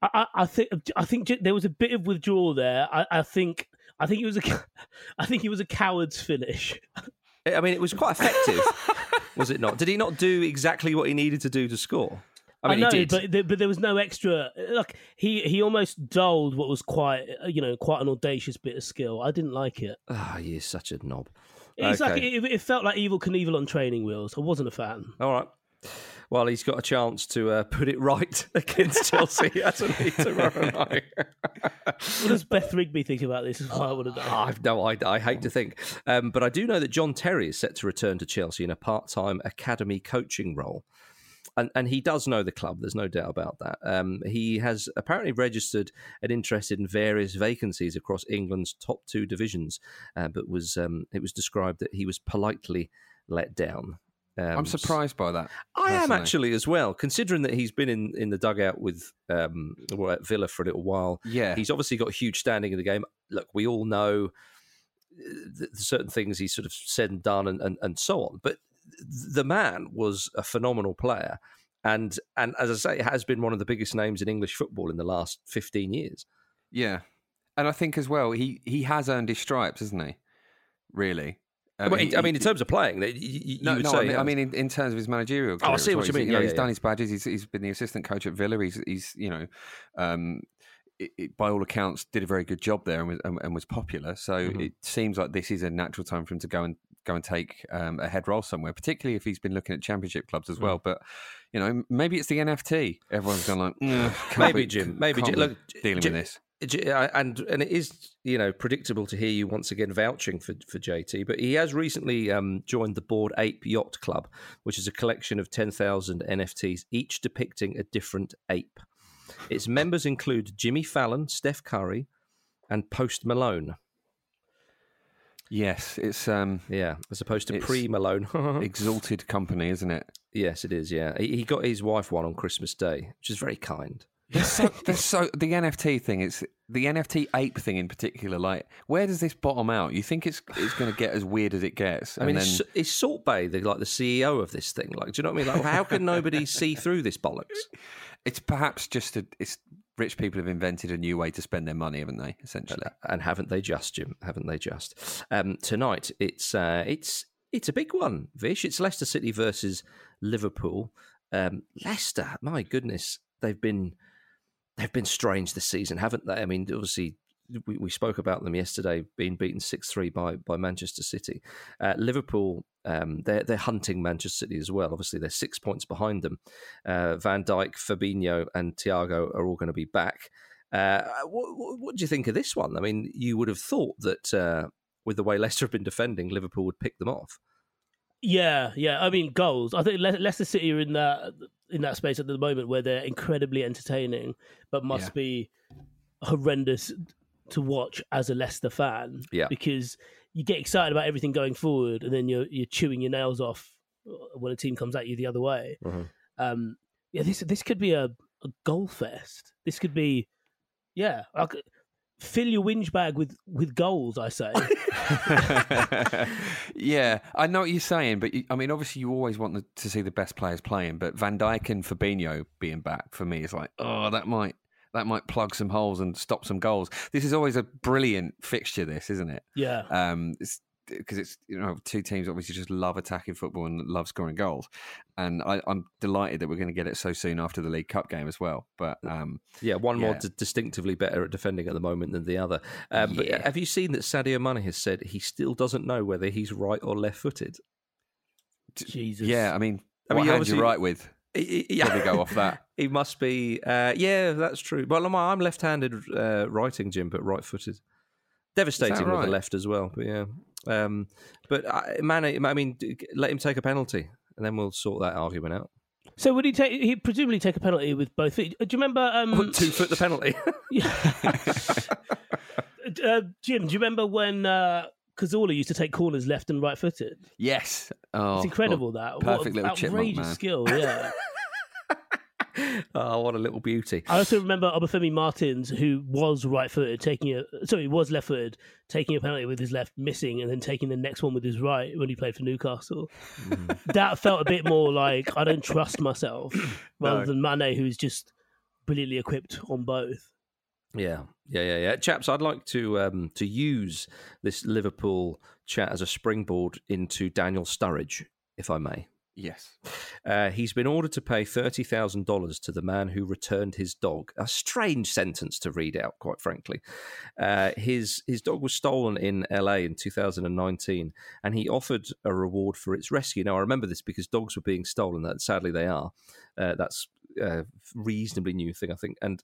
I, I I think I think there was a bit of withdrawal there. I, I think I think it was a *laughs* I think it was a coward's finish. I mean, it was quite effective, *laughs* was it not? Did he not do exactly what he needed to do to score? I mean, know, he did. but there, but there was no extra. Like he he almost dulled what was quite you know quite an audacious bit of skill. I didn't like it. Ah, you're such a knob. It's like it, it felt like Evil Knievel on training wheels. I wasn't a fan. All right. Well, he's got a chance to uh, put it right *laughs* against Chelsea, *laughs* hasn't he, tomorrow night? *laughs* What does Beth Rigby think about this? Is what I want to know. I've no, I, I hate to think, um, but I do know that John Terry is set to return to Chelsea in a part-time academy coaching role, and and he does know the club. There's no doubt about that. Um, he has apparently registered an interest in various vacancies across England's top two divisions, uh, but was um, it was described that he was politely let down. Um, I'm surprised by that. I am actually as well, considering that he's been in, in the dugout with um, well, at Villa for a little while. Yeah. he's obviously got a huge standing in the game. Look, we all know th- certain things he sort of said and done and, and, and so on. But the man was a phenomenal player. And, and as I say, it has been one of the biggest names in English football in the last 15 years. Yeah. And I think as well, he, he has earned his stripes, hasn't he? Really. I mean, I mean, in terms of playing, you, you no, would no. say, I mean. I mean in, in terms of his managerial. Oh, I see what you mean. He's, know, Yeah, he's yeah, done his badges. He's, he's been the assistant coach at Villa. He's, he's you know, um, it, it, by all accounts, did a very good job there and was, and, and was popular. So Mm-hmm. it seems like this is a natural time for him to go and go and take um, a head role somewhere, particularly if he's been looking at championship clubs as well. But you know, maybe it's the NFT. Everyone's gone like, "Mm, maybe be- Jim, maybe Jim. Look, dealing Jim- with this. And and it is you know predictable to hear you once again vouching for for JT, but he has recently um, joined the Bored Ape Yacht Club, which is a collection of ten thousand NFTs, each depicting a different ape. Its members include Jimmy Fallon, Steph Curry, and Post Malone. Yes, it's um, Yeah, as opposed to pre Malone. *laughs* exalted company, isn't it? yes, it is. Yeah, he, he got his wife one on Christmas Day, which is very kind. There's so, *laughs* there's so the NFT thing. It's the NFT ape thing in particular. Like, where does this bottom out? You think it's it's going to get as weird as it gets? I mean, is, is Salt Bae the, like the CEO of this thing? Like, do you know what I mean? Like, how can nobody see through this bollocks? *laughs* it's perhaps just a, it's rich people have invented a new way to spend their money, haven't they? Essentially, and haven't they just, Jim? Haven't they just? Um, tonight, it's uh, it's it's a big one, Vish. It's Leicester City versus Liverpool. Um, Leicester, my goodness, they've been they've been strange this season, haven't they? I mean, obviously. We, we spoke about them yesterday, being beaten six three by by Manchester City. Uh, Liverpool, um, they're they're hunting Manchester City as well. Obviously, they're six points behind them. Uh, Van Dijk, Fabinho, and Thiago are all going to be back. Uh, what, what, what do you think of this one? I mean, you would have thought that uh, with the way Leicester have been defending, Liverpool would pick them off. Yeah, yeah. I mean, goals. I think Le- Leicester City are in that in that space at the moment where they're incredibly entertaining, but must Yeah. be horrendous to watch as a Leicester fan. Yeah. because you get excited about everything going forward, and then you're you're chewing your nails off when a team comes at you the other way. Um, yeah, this this could be a, a goal fest. This could be, yeah, like, fill your whinge bag with with goals. I say. *laughs* *laughs* yeah, I know what you're saying, but you, I mean, obviously, you always want the, to see the best players playing. But Van Dijk and Fabinho being back for me is like, oh, that might that might plug some holes and stop some goals. This is always a brilliant fixture, this isn't it? yeah. Um, it's because it's you know two teams obviously just love attacking football and love scoring goals, and I, I'm delighted that we're going to get it so soon after the League Cup game as well. But um, Yeah, one more d- distinctively better at defending at the moment than the other. Um, But Yeah. have you seen that Sadio Mane has said he still doesn't know whether he's right or left-footed? Jesus. yeah, I mean, I what mean, hand obviously- you right with? He- he- Probably go off that. *laughs* He must be. Uh, yeah, that's true. Well, I'm, I'm left-handed uh, writing, Jim, but right-footed. Devastating with the left as well. But yeah, um, but uh, Mane, I mean, let him take a penalty, and then we'll sort that argument out. So would he take? He presumably take a penalty with both feet. Do you remember? Um, *laughs* Two foot the penalty. *laughs* uh, Jim, do you remember when uh, Cazorla used to take corners left and right footed? Yes, oh, It's incredible that perfect what little chipmunk outrageous man. skill. Yeah. *laughs* oh, what a little beauty! I also remember Obafemi Martins, who was right footed, taking a sorry, was left footed, taking a penalty with his left, missing, and then taking the next one with his right when he played for Newcastle. Mm. that felt a bit more like I don't trust myself, *coughs* rather No. than Mane, who's just brilliantly equipped on both. Yeah, yeah, yeah, yeah. Chaps, I'd like to um, to use this Liverpool chat as a springboard into Daniel Sturridge, if I may. Yes. Uh, he's been ordered to pay thirty thousand dollars to the man who returned his dog. A strange sentence to read out, quite frankly. Uh, his his dog was stolen in L.A. in two thousand and nineteen, and he offered a reward for its rescue. Now I remember this because dogs were being stolen. That sadly they are. Uh, that's a reasonably new thing, I think. And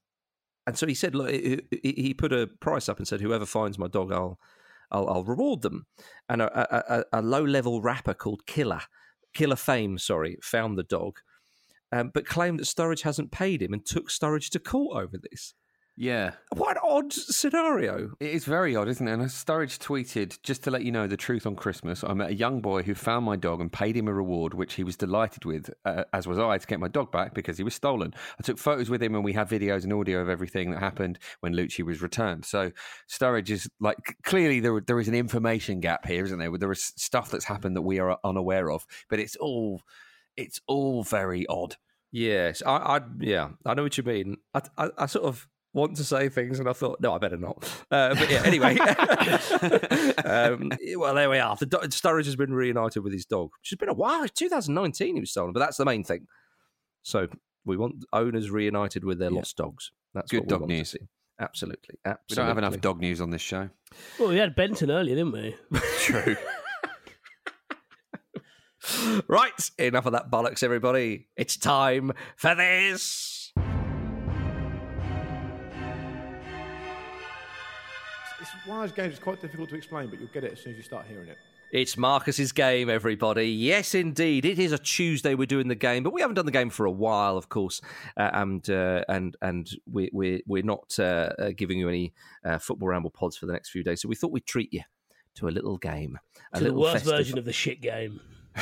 and so he said, look, he put a price up and said, whoever finds my dog, I'll I'll, I'll reward them. And a, a, a low level rapper called Killer, Killer Fame, sorry, found the dog, um, but claimed that Sturridge hasn't paid him and took Sturridge to court over this. Yeah. What an odd scenario. It is very odd, isn't it? And Sturridge tweeted, just to let you know the truth on Christmas, I met a young boy who found my dog and paid him a reward, which he was delighted with, uh, as was I, to get my dog back because he was stolen. I took photos with him and we have videos and audio of everything that happened when Lucci was returned. So Sturridge is like, clearly there, there is an information gap here, isn't there? There is stuff that's happened that we are unaware of, but it's all, it's all very odd. Yes, I, I yeah, I know what you mean. I, I, I sort of want to say things, and I thought, no, I better not. Uh, but yeah, anyway. *laughs* *laughs* um, well, there we are. The do- Sturridge has been reunited with his dog, which has been a while. 2019 he was stolen, but that's the main thing. So we want owners reunited with their Yeah. lost dogs. That's Good what dog news. Absolutely, absolutely. We don't have enough dog news on this show. Well, we had Benton earlier, didn't we? True. *laughs* Right, enough of that bollocks, everybody. It's time for this. It's one of those games that's quite difficult to explain, but you'll get it as soon as you start hearing it. It's Marcus's game, everybody. Yes, indeed, it is a Tuesday. We're doing the game, but we haven't done the game for a while, of course, uh, and uh, and and we, we're we're not uh, uh, giving you any uh, football ramble pods for the next few days. So we thought we'd treat you to a little game, a to the little worst festive- version of the shit game. *laughs*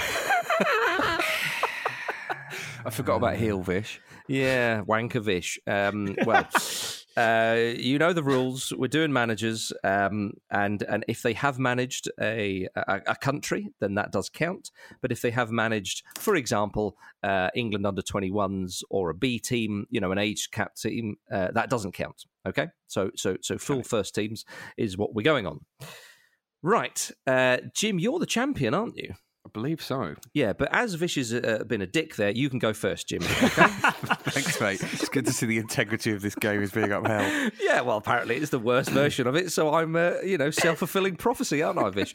I forgot about *laughs* Heelvish. Yeah, Wankovish. Um, well, uh, you know the rules. We're doing managers, um, and and if they have managed a, a a country, then that does count. But if they have managed, for example, uh, England under twenty ones or a B team, you know, an age cap team, uh, that doesn't count. Okay, so so so full first teams is what we're going on. Right, uh, Jim, you're the champion, aren't you? Believe so. Yeah, but as Vish has uh, been a dick there, you can go first, Jim. *laughs* Thanks, mate. It's good to see the integrity of this game is being upheld. *laughs* Yeah, well, apparently it's the worst version of it, so I'm, uh, you know, self fulfilling prophecy, aren't I, Vish?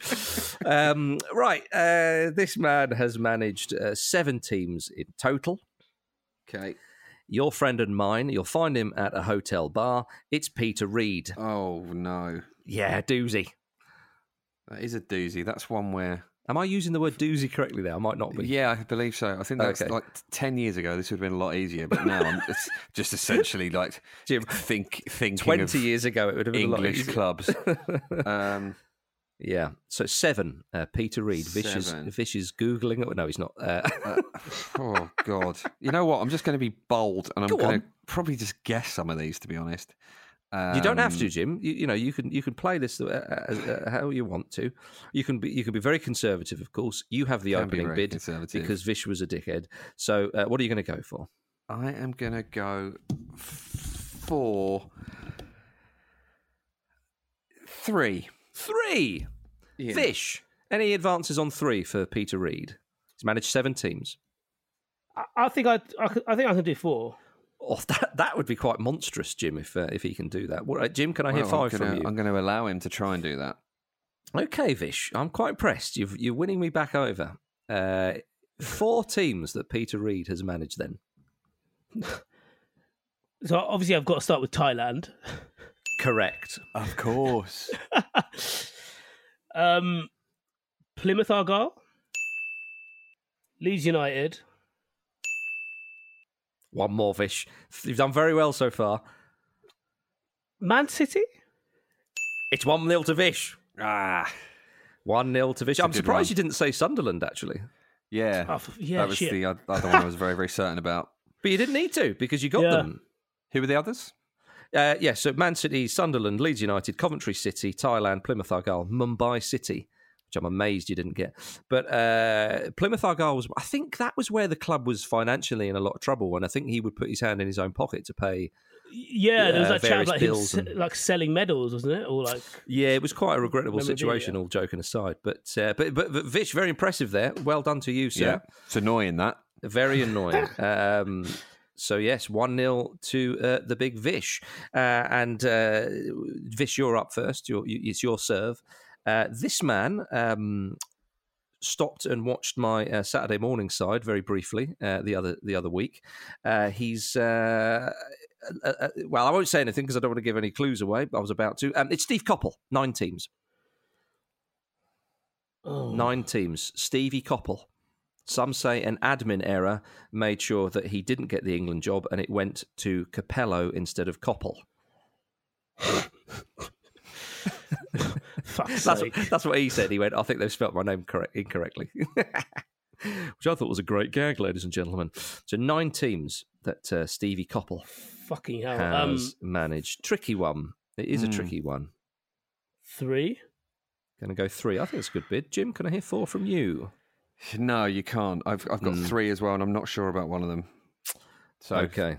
*laughs* Um, right, uh, this man has managed uh, seven teams in total. Okay. Your friend and mine, you'll find him at a hotel bar. It's Peter Reid. Oh no, Yeah, doozy. that is a doozy. That's one where. Am I using the word doozy correctly there? I might not be. Yeah, I believe so. I think that's Okay. like ten years ago. This would have been a lot easier, but now I'm, *laughs* it's just essentially like Jim, think thinking 20 of years ago, it would have been a lot English easier. clubs. *laughs* um, Yeah, so seven. Uh, Peter Reid. Vish is, Vish is googling it. No, he's not. Uh, oh God! You know what? I'm just going to be bold, and I'm Go going on. to probably just guess some of these. To be honest, You don't have Um, to, Jim. You, you know, you can you can play this uh, as, uh, how you want to. You can be you can be very conservative, of course. You have the Can be opening very bid because Vish was a dickhead. So, uh, what are you going to go for? I am going to go for three. Three. Yeah. Vish. Any advances on three for Peter Reid? He's managed seven teams. I, I think I, I, I think I can do four. *laughs* Oh, that that would be quite monstrous, Jim, if uh, if he can do that. What, uh, Jim, can I hear Well, 5 I'm gonna, from you? I'm going to allow him to try and do that. Okay, Vish, I'm quite impressed. You've, you're winning me back over. Uh, four teams that Peter Reid has managed. Then So obviously I've got to start with Thailand. correct. Of course. *laughs* Um, Plymouth Argyle, Leeds United, One more Vish. You've done very well so far. Man City. It's one 0 to Vish. ah, One 0 to Vish. I'm surprised one. you didn't say Sunderland actually, yeah. Oh, yeah, that was shit. the other one I was very, very certain about. *laughs* but you didn't need to because you got Yeah. them. Who were the others? Uh, yeah, so Man City, Sunderland, Leeds United, Coventry City, Thailand, Plymouth Argyle, Mumbai City, which I'm amazed you didn't get. But uh, Plymouth Argyle was, I think that was where the club was financially in a lot of trouble, and I think he would put his hand in his own pocket to pay. Yeah, there was uh, that chat various about him bills se- and- like selling medals, wasn't it? Or like Yeah, it was quite a regrettable Memorabilia. situation. All joking aside, but uh, but, but but Vish, very impressive there. Well done to you, sir. Yeah. It's annoying that. Very *laughs* annoying. um, so yes, one 0 to uh, the big Vish, uh, and uh, Vish, you're up first. You're, you, it's your serve. Uh, this man um, stopped and watched my uh, Saturday morning side very briefly uh, the other the other week. Uh, he's. Uh, uh, well, I won't say anything because I don't want to give any clues away. But I was about to. Um, it's Steve Coppell, nine teams. Nine teams. Stevie Coppell. Some say an admin error made sure that he didn't get the England job and it went to Capello instead of Coppell. *laughs* Fuck's That's sake. what, that's what he said. He went, I think they've spelt my name correct incorrectly. *laughs* Which I thought was a great gag, ladies and gentlemen. So nine teams that uh, Stevie Coppell Fucking hell. has Um, managed. Tricky one. It is a Hmm. tricky one. three. Going to go three. I think it's a good bid. Jim, can I hear four from you? No, you can't. I've I've got Mm. three as well, and I'm not sure about one of them. So okay.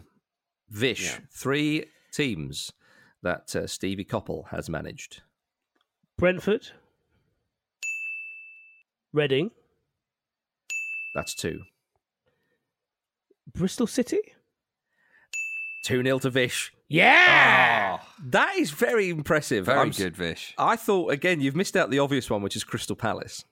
Vish, Yeah. three teams that uh, Stevie Coppell has managed. Brentford. Reading. That's two. Bristol City. 2 0 to Vish. Yeah! Ah. That is very impressive. Very I'm good, Vish. I thought, again, you've missed out the obvious one, which is Crystal Palace.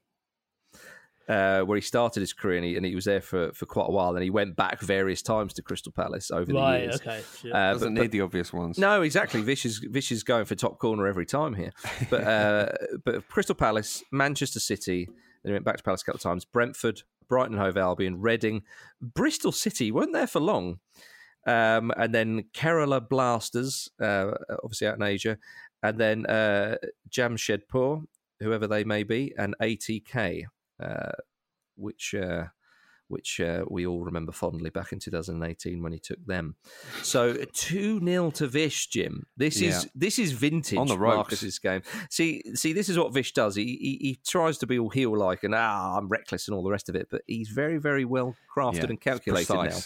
Uh, where he started his career and he, and he was there for, for quite a while. And he went back various times to Crystal Palace over Right, the years. okay, shit. Uh, Doesn't but- need the obvious ones. No, exactly. Vish is Vish is going for top corner every time here. But uh, *laughs* but Crystal Palace, Manchester City, then he went back to Palace a couple of times. Brentford, Brighton and Hove Albion, Reading, Bristol City weren't there for long. Um, and then Kerala Blasters, uh, obviously out in Asia, and then uh, Jamshedpur, whoever they may be, and ATK, which uh, which uh, we all remember fondly back in 2018 when he took them. So two 0 to Vish, Jim. This is Yeah. this is vintage On the ropes. Marcus's game. See, see, this is what Vish does. He, he he tries to be all heel like and ah, I'm reckless and all the rest of it, but he's very very well crafted Yeah, and calculated now.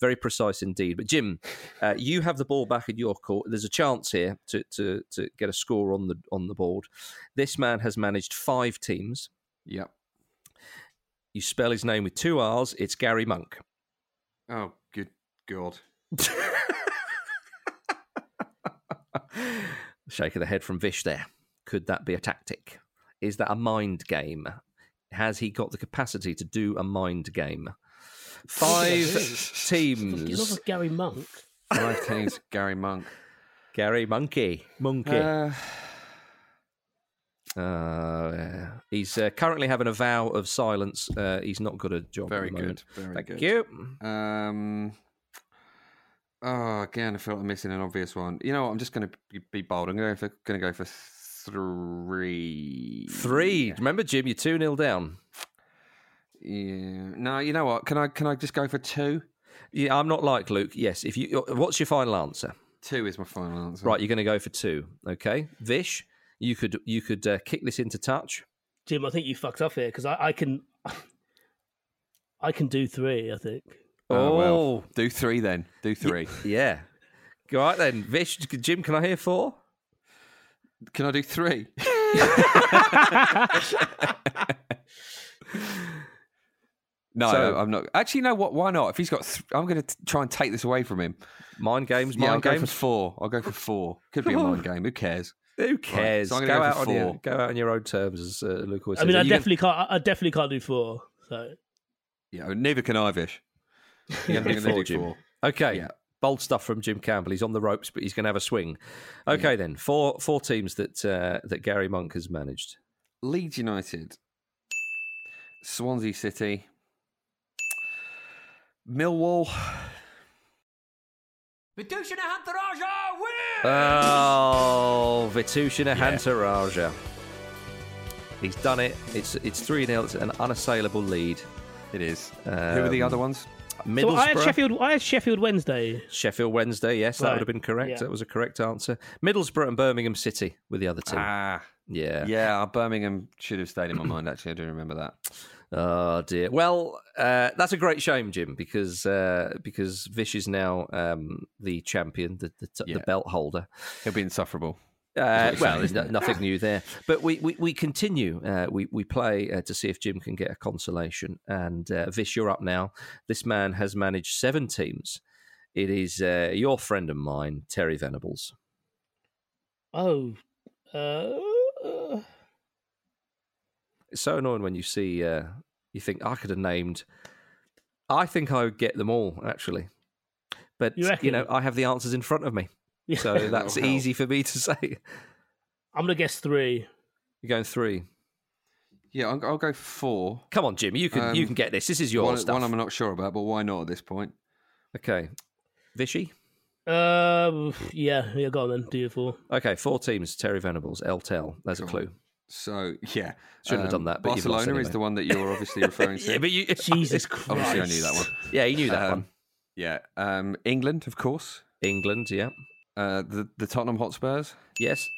Very precise indeed. But Jim, uh, you have the ball back in your court. There's a chance here to, to to get a score on the on the board. This man has managed five teams. Yep. You spell his name with two R's. It's Gary Monk. Oh, good God. *laughs* Shake of the head from Vish there. Could that be a tactic? Is that a mind game? Has he got the capacity to do a mind game? Five Fucking teams. love Gary Monk. Five teams. Gary Monk. Gary Monkey. Monkey. Uh, Uh, he's uh, currently having a vow of silence. Uh, he's not got a job. very at the good. Very Thank good. you. Um. Oh, again, I feel like I'm missing an obvious one. You know what? I'm just going to be bold. I'm going to go for three. Three. Remember, Jim, you're 2 0 down. Yeah. No, you know what? Can I can I just go for two? Yeah, I'm not like Luke. Yes. If you, what's your final answer? Two is my final answer. Right, you're going to go for two. Okay, Vish, you could you could uh, kick this into touch. Jim, I think you fucked up here because I, I can, *laughs* I can do three. I think. Oh, well. Do three then. Do three. Yeah. All right then, Vish, Jim, can I hear four? Can I do three? *laughs* No, So- I'm not. Actually, no. What? Why not? If he's got, th- I'm going to try and take this away from him. Mind games, Yeah, I'll mind go for games. four. I'll go for four. Could be a *laughs* mind game. Who cares? Who cares? so I'm go, gonna go out for on your, go out on your own terms, as uh, Luke always I says. mean, Are I you gonna- definitely can't. I- I definitely can't do four. So Yeah, neither can I, Vish. *laughs* You're gonna gonna do do Jim. Okay. Yeah. Bold stuff from Jim Campbell. He's on the ropes, but he's going to have a swing. Okay, then four four teams that uh, that Gary Monk has managed. Leeds United, Swansea City, Millwall. Oh, Vithushan Ehantharajah. He's done it. It's it's three 0 It's an unassailable lead. It is. Who are the Um, other ones? So I had Middlesbrough. Sheffield. I had Sheffield Wednesday. Sheffield Wednesday, yes, that Right, would have been correct. yeah. That was a correct answer. Middlesbrough and Birmingham City were the other two. Ah, yeah. yeah. Birmingham should have stayed in my mind. Actually, I do remember that. Oh dear. Well, uh, that's a great shame, Jim, because uh, because Vish is now um, the champion, the the, the Yeah. belt holder. He'll be insufferable. Uh, well, you're there's no, nothing new there. But we we, we continue. Uh, we we play uh, to see if Jim can get a consolation. And uh, Vish, you're up now. This man has managed seven teams. It is uh, your friend of mine, Terry Venables. Oh, uh, It's so annoying when you see uh, you think I could have named. I think I would get them all actually, but You you, know I have the answers in front of me, *laughs* so *laughs* that's Oh, easy for me to *laughs* say. I'm gonna guess three. You're going three. Yeah, I'll, I'll go four. Come on, Jim. You can you Um, can get this. This is your one, stuff. one I'm not sure about, but why not at this point? Okay, Vishy. Uh, yeah, yeah. Go on then. Do your four. Okay, four teams. Terry Venables, El Tel. There's a clue. So *laughs* yeah, Shouldn't have done um, that, but you've Barcelona is the one that you're obviously *laughs* referring to. Yeah, but you, *laughs* Jesus Christ. obviously I knew that one. Yeah, you knew that Um, one. Yeah, um, England, of course. England, yeah. Uh, the the Tottenham Hotspurs, Yes,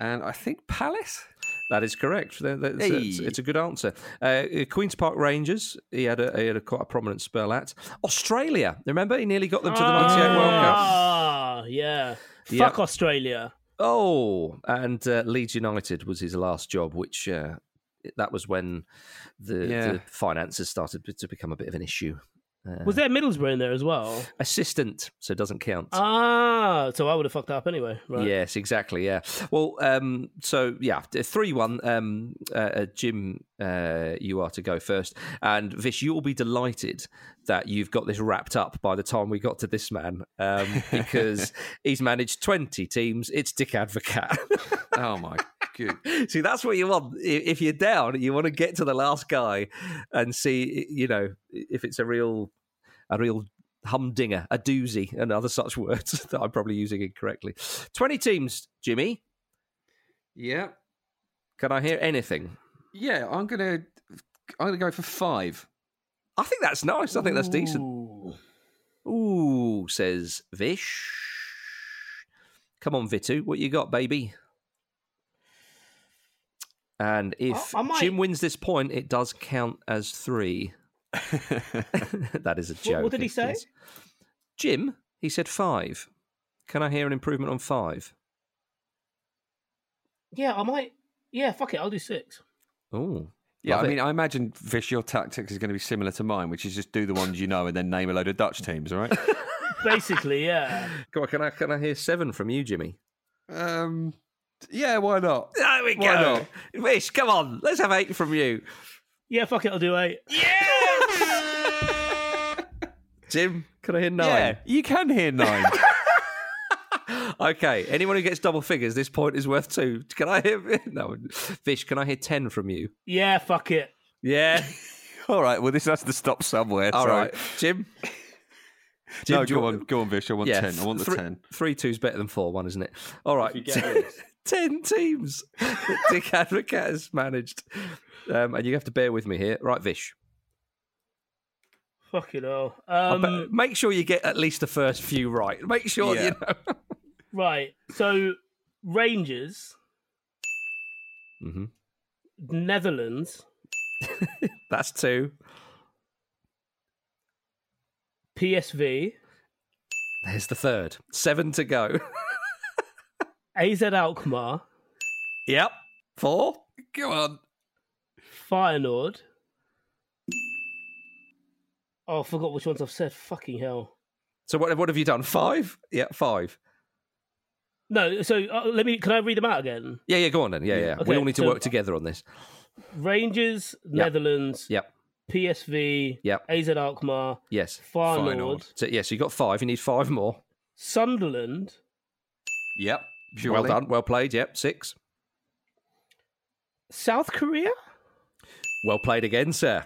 and I think Palace. that is correct. That's- it's, Hey. it's a good answer. Uh, Queens Park Rangers. He had a he had a quite a prominent spell at Australia. Remember, he nearly got them to the '98 World Cup. Ah, yeah. Yeah. Fuck Australia. Oh, and uh, Leeds United was his last job, which uh, that was when the, Yeah. the finances started to become a bit of an issue. Uh, Was there Middlesbrough in there as well? assistant, so it doesn't count. Ah, so I would have fucked up anyway. Right. Yes, exactly. Yeah. Well, um, so yeah, three one. Um, uh, uh, Jim, uh, you are to go first, and Vish, you'll be delighted that you've got this wrapped up by the time we got to this man, um, because *laughs* he's managed twenty teams. It's Dick Advocaat. *laughs* Oh my good. *laughs* See, that's what you want. If you're down, you want to get to the last guy and see, you know, if it's a real, a real humdinger, a doozy, and other such *laughs* words that I'm probably using incorrectly. Twenty teams, Jimmy. Yeah, Can I hear anything? yeah. I'm gonna I'm gonna go for five. I think that's nice. I think that's decent. Ooh. Ooh, says Vish. Come on, Vitu, what you got, baby? And if I- I might- Jim wins this point, it does count as three. *laughs* that is a What- joke. what did he say? course. Jim, he said five. Can I hear an improvement on five? Yeah, I might. Yeah, fuck it. I'll do six. Oh, Yeah, Love I it. mean, I imagine Vish, your tactics is going to be similar to mine, which is just do the ones you know and then name a load of Dutch teams. All right. *laughs* Basically, yeah. Come on, can I can I hear seven from you, Jimmy? um. Yeah. Why not? There we Why go. not? Vish, come on, let's have eight from you. Yeah, fuck it. I'll do eight. *laughs* Jim, can I hear nine? Yeah, you can hear nine. *laughs* Okay, anyone who gets double figures, this point is worth two. Can I hear *laughs* no Vish? Can I hear ten from you? Yeah, fuck it. Yeah. All right. Well, this has to stop somewhere. All so- right, Jim. no, do you go on, go on, Vish. I want yeah, ten. I want the ten. Three two's better than four one, isn't it? All right, you get this. ten teams. that Dick *laughs* Advocaat has managed, um, and you have to bear with me here. Right, Vish. Fucking hell. Um, bet- make sure you get at least the first few right. Make sure Yeah. you know. *laughs* right. So, Rangers, hmm Netherlands, *laughs* That's two. PSV, There's the third. Seven to go. AZ Alkmaar, yep. Four. Go on. Feyenoord. Oh, I forgot which ones I've said. Fucking hell. So what? What have you done? Five. Yeah, five. No, so uh, let me. Can I read them out again? Yeah, yeah. Go on then. Yeah, yeah. we all need to so- work together on this. Rangers, Netherlands, Yep. PSV, Yep. AZ Alkmaar, Yes. Feyenoord, So yes, you got five. You need five more. Sunderland, Yep. Well Surely. done. Well played. Yep. Six. South Korea. Well played again, sir.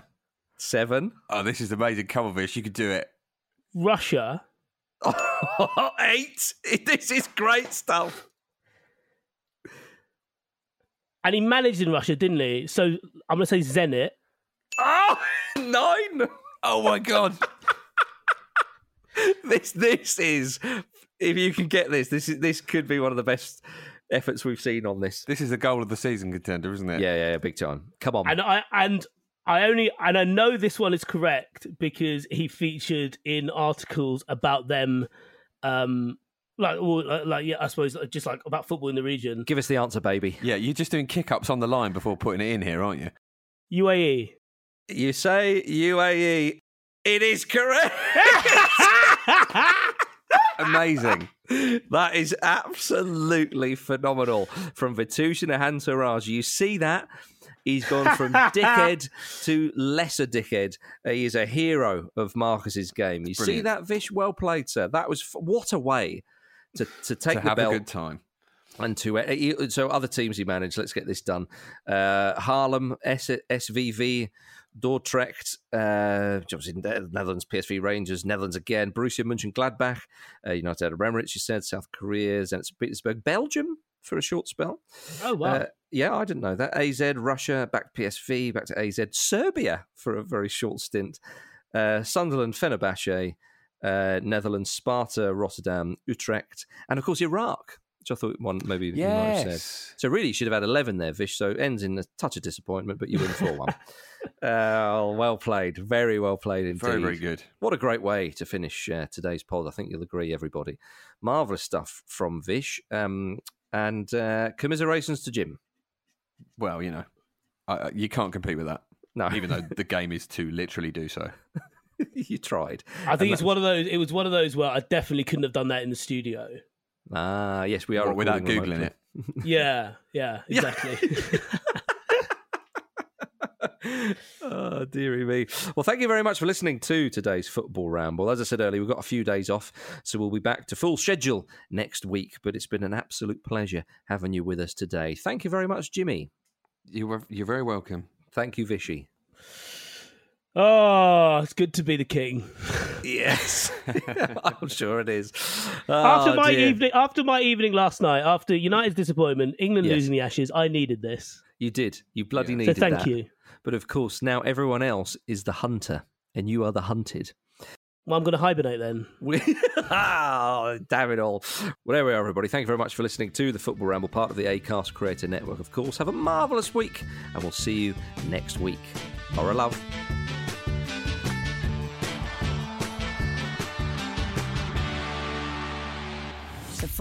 Seven. *laughs* Oh, this is amazing. Come on, Vish. You could do it. Russia, *laughs* Eight. *laughs* This is great stuff. and he managed in Russia, didn't he? So I'm going to say Zenit. Oh, nine. Oh my god. This this is if you can get this, this is this could be one of the best efforts we've seen on this. this is the goal of the season contender, isn't it? Yeah, yeah, yeah big time. Come on. And I and I only and I know this one is correct because he featured in articles about them, um, like or, like, like yeah, I suppose like, just like about football in the region. Give us the answer, baby. Yeah, you're just doing kick ups on the line before putting it in here, aren't you? UAE. You say UAE. It is correct. *laughs* *laughs* Amazing. *laughs* that is absolutely phenomenal. From Vithushan Ehantharajah, you see that? He's gone from *laughs* dickhead to lesser dickhead. He is a hero of Marcus's game. You see that, Vish? Well played, sir. That was f- what a way to, to take to the have belt a good time. and to uh, so other teams he managed. Let's get this done. Uh, Haarlem, S- SVV, Dordrecht, uh, obviously Netherlands, PSV Rangers, Netherlands again, Borussia Mönchengladbach, uh, United Arab Emirates, you said, South Korea, Zenit St. Petersburg, Belgium for a short spell. Oh, wow. Uh, yeah, I didn't know that. AZ, Russia, back to PSV, back to AZ, Serbia for a very short stint, uh, Sunderland, Fenerbahce, uh, Netherlands, Sparta, Rotterdam, Utrecht, and of course Iraq, which I thought one maybe you might have said. So really, you should have had 11 there, Vish. So ends in a touch of disappointment, but you win 4 1. *laughs* uh, well played. Very well played indeed. Very, very good. What a great way to finish uh, today's pod. I think you'll agree, everybody. Marvellous stuff from Vish. Um, and uh, commiserations to Jim. Well, you know, I, I- you can't compete with that. No. Even though *laughs* the game is to literally do so. *laughs* you tried. I think And it's that- one of those. It was one of those where I definitely couldn't have done that in the studio. Ah, yes, we are. What, without Googling remotely. it. Yeah, yeah, *laughs* exactly. *laughs* oh, dearie me. Well, thank you very much for listening to today's football ramble. As I said earlier, we've got a few days off, so we'll be back to full schedule next week. But it's been an absolute pleasure having you with us today. Thank you very much, Jimmy. You were, you're very welcome. Thank you, Vishy. Oh, it's good to be the king. Yes, *laughs* *laughs* I'm sure it is. after Oh, my dear. evening, after my evening last night, after United's disappointment, England Yes. losing the Ashes, I needed this. You did. You bloody So needed So thank that. you. But of course, now everyone else is the hunter, and you are the hunted. Well, I'm going to hibernate then. Oh, *laughs* damn it all. Well, there we are, everybody. Thank you very much for listening to the Football Ramble, part of the ACAST Creator Network, of course. Have a marvellous week, and we'll see you next week. Laura Love.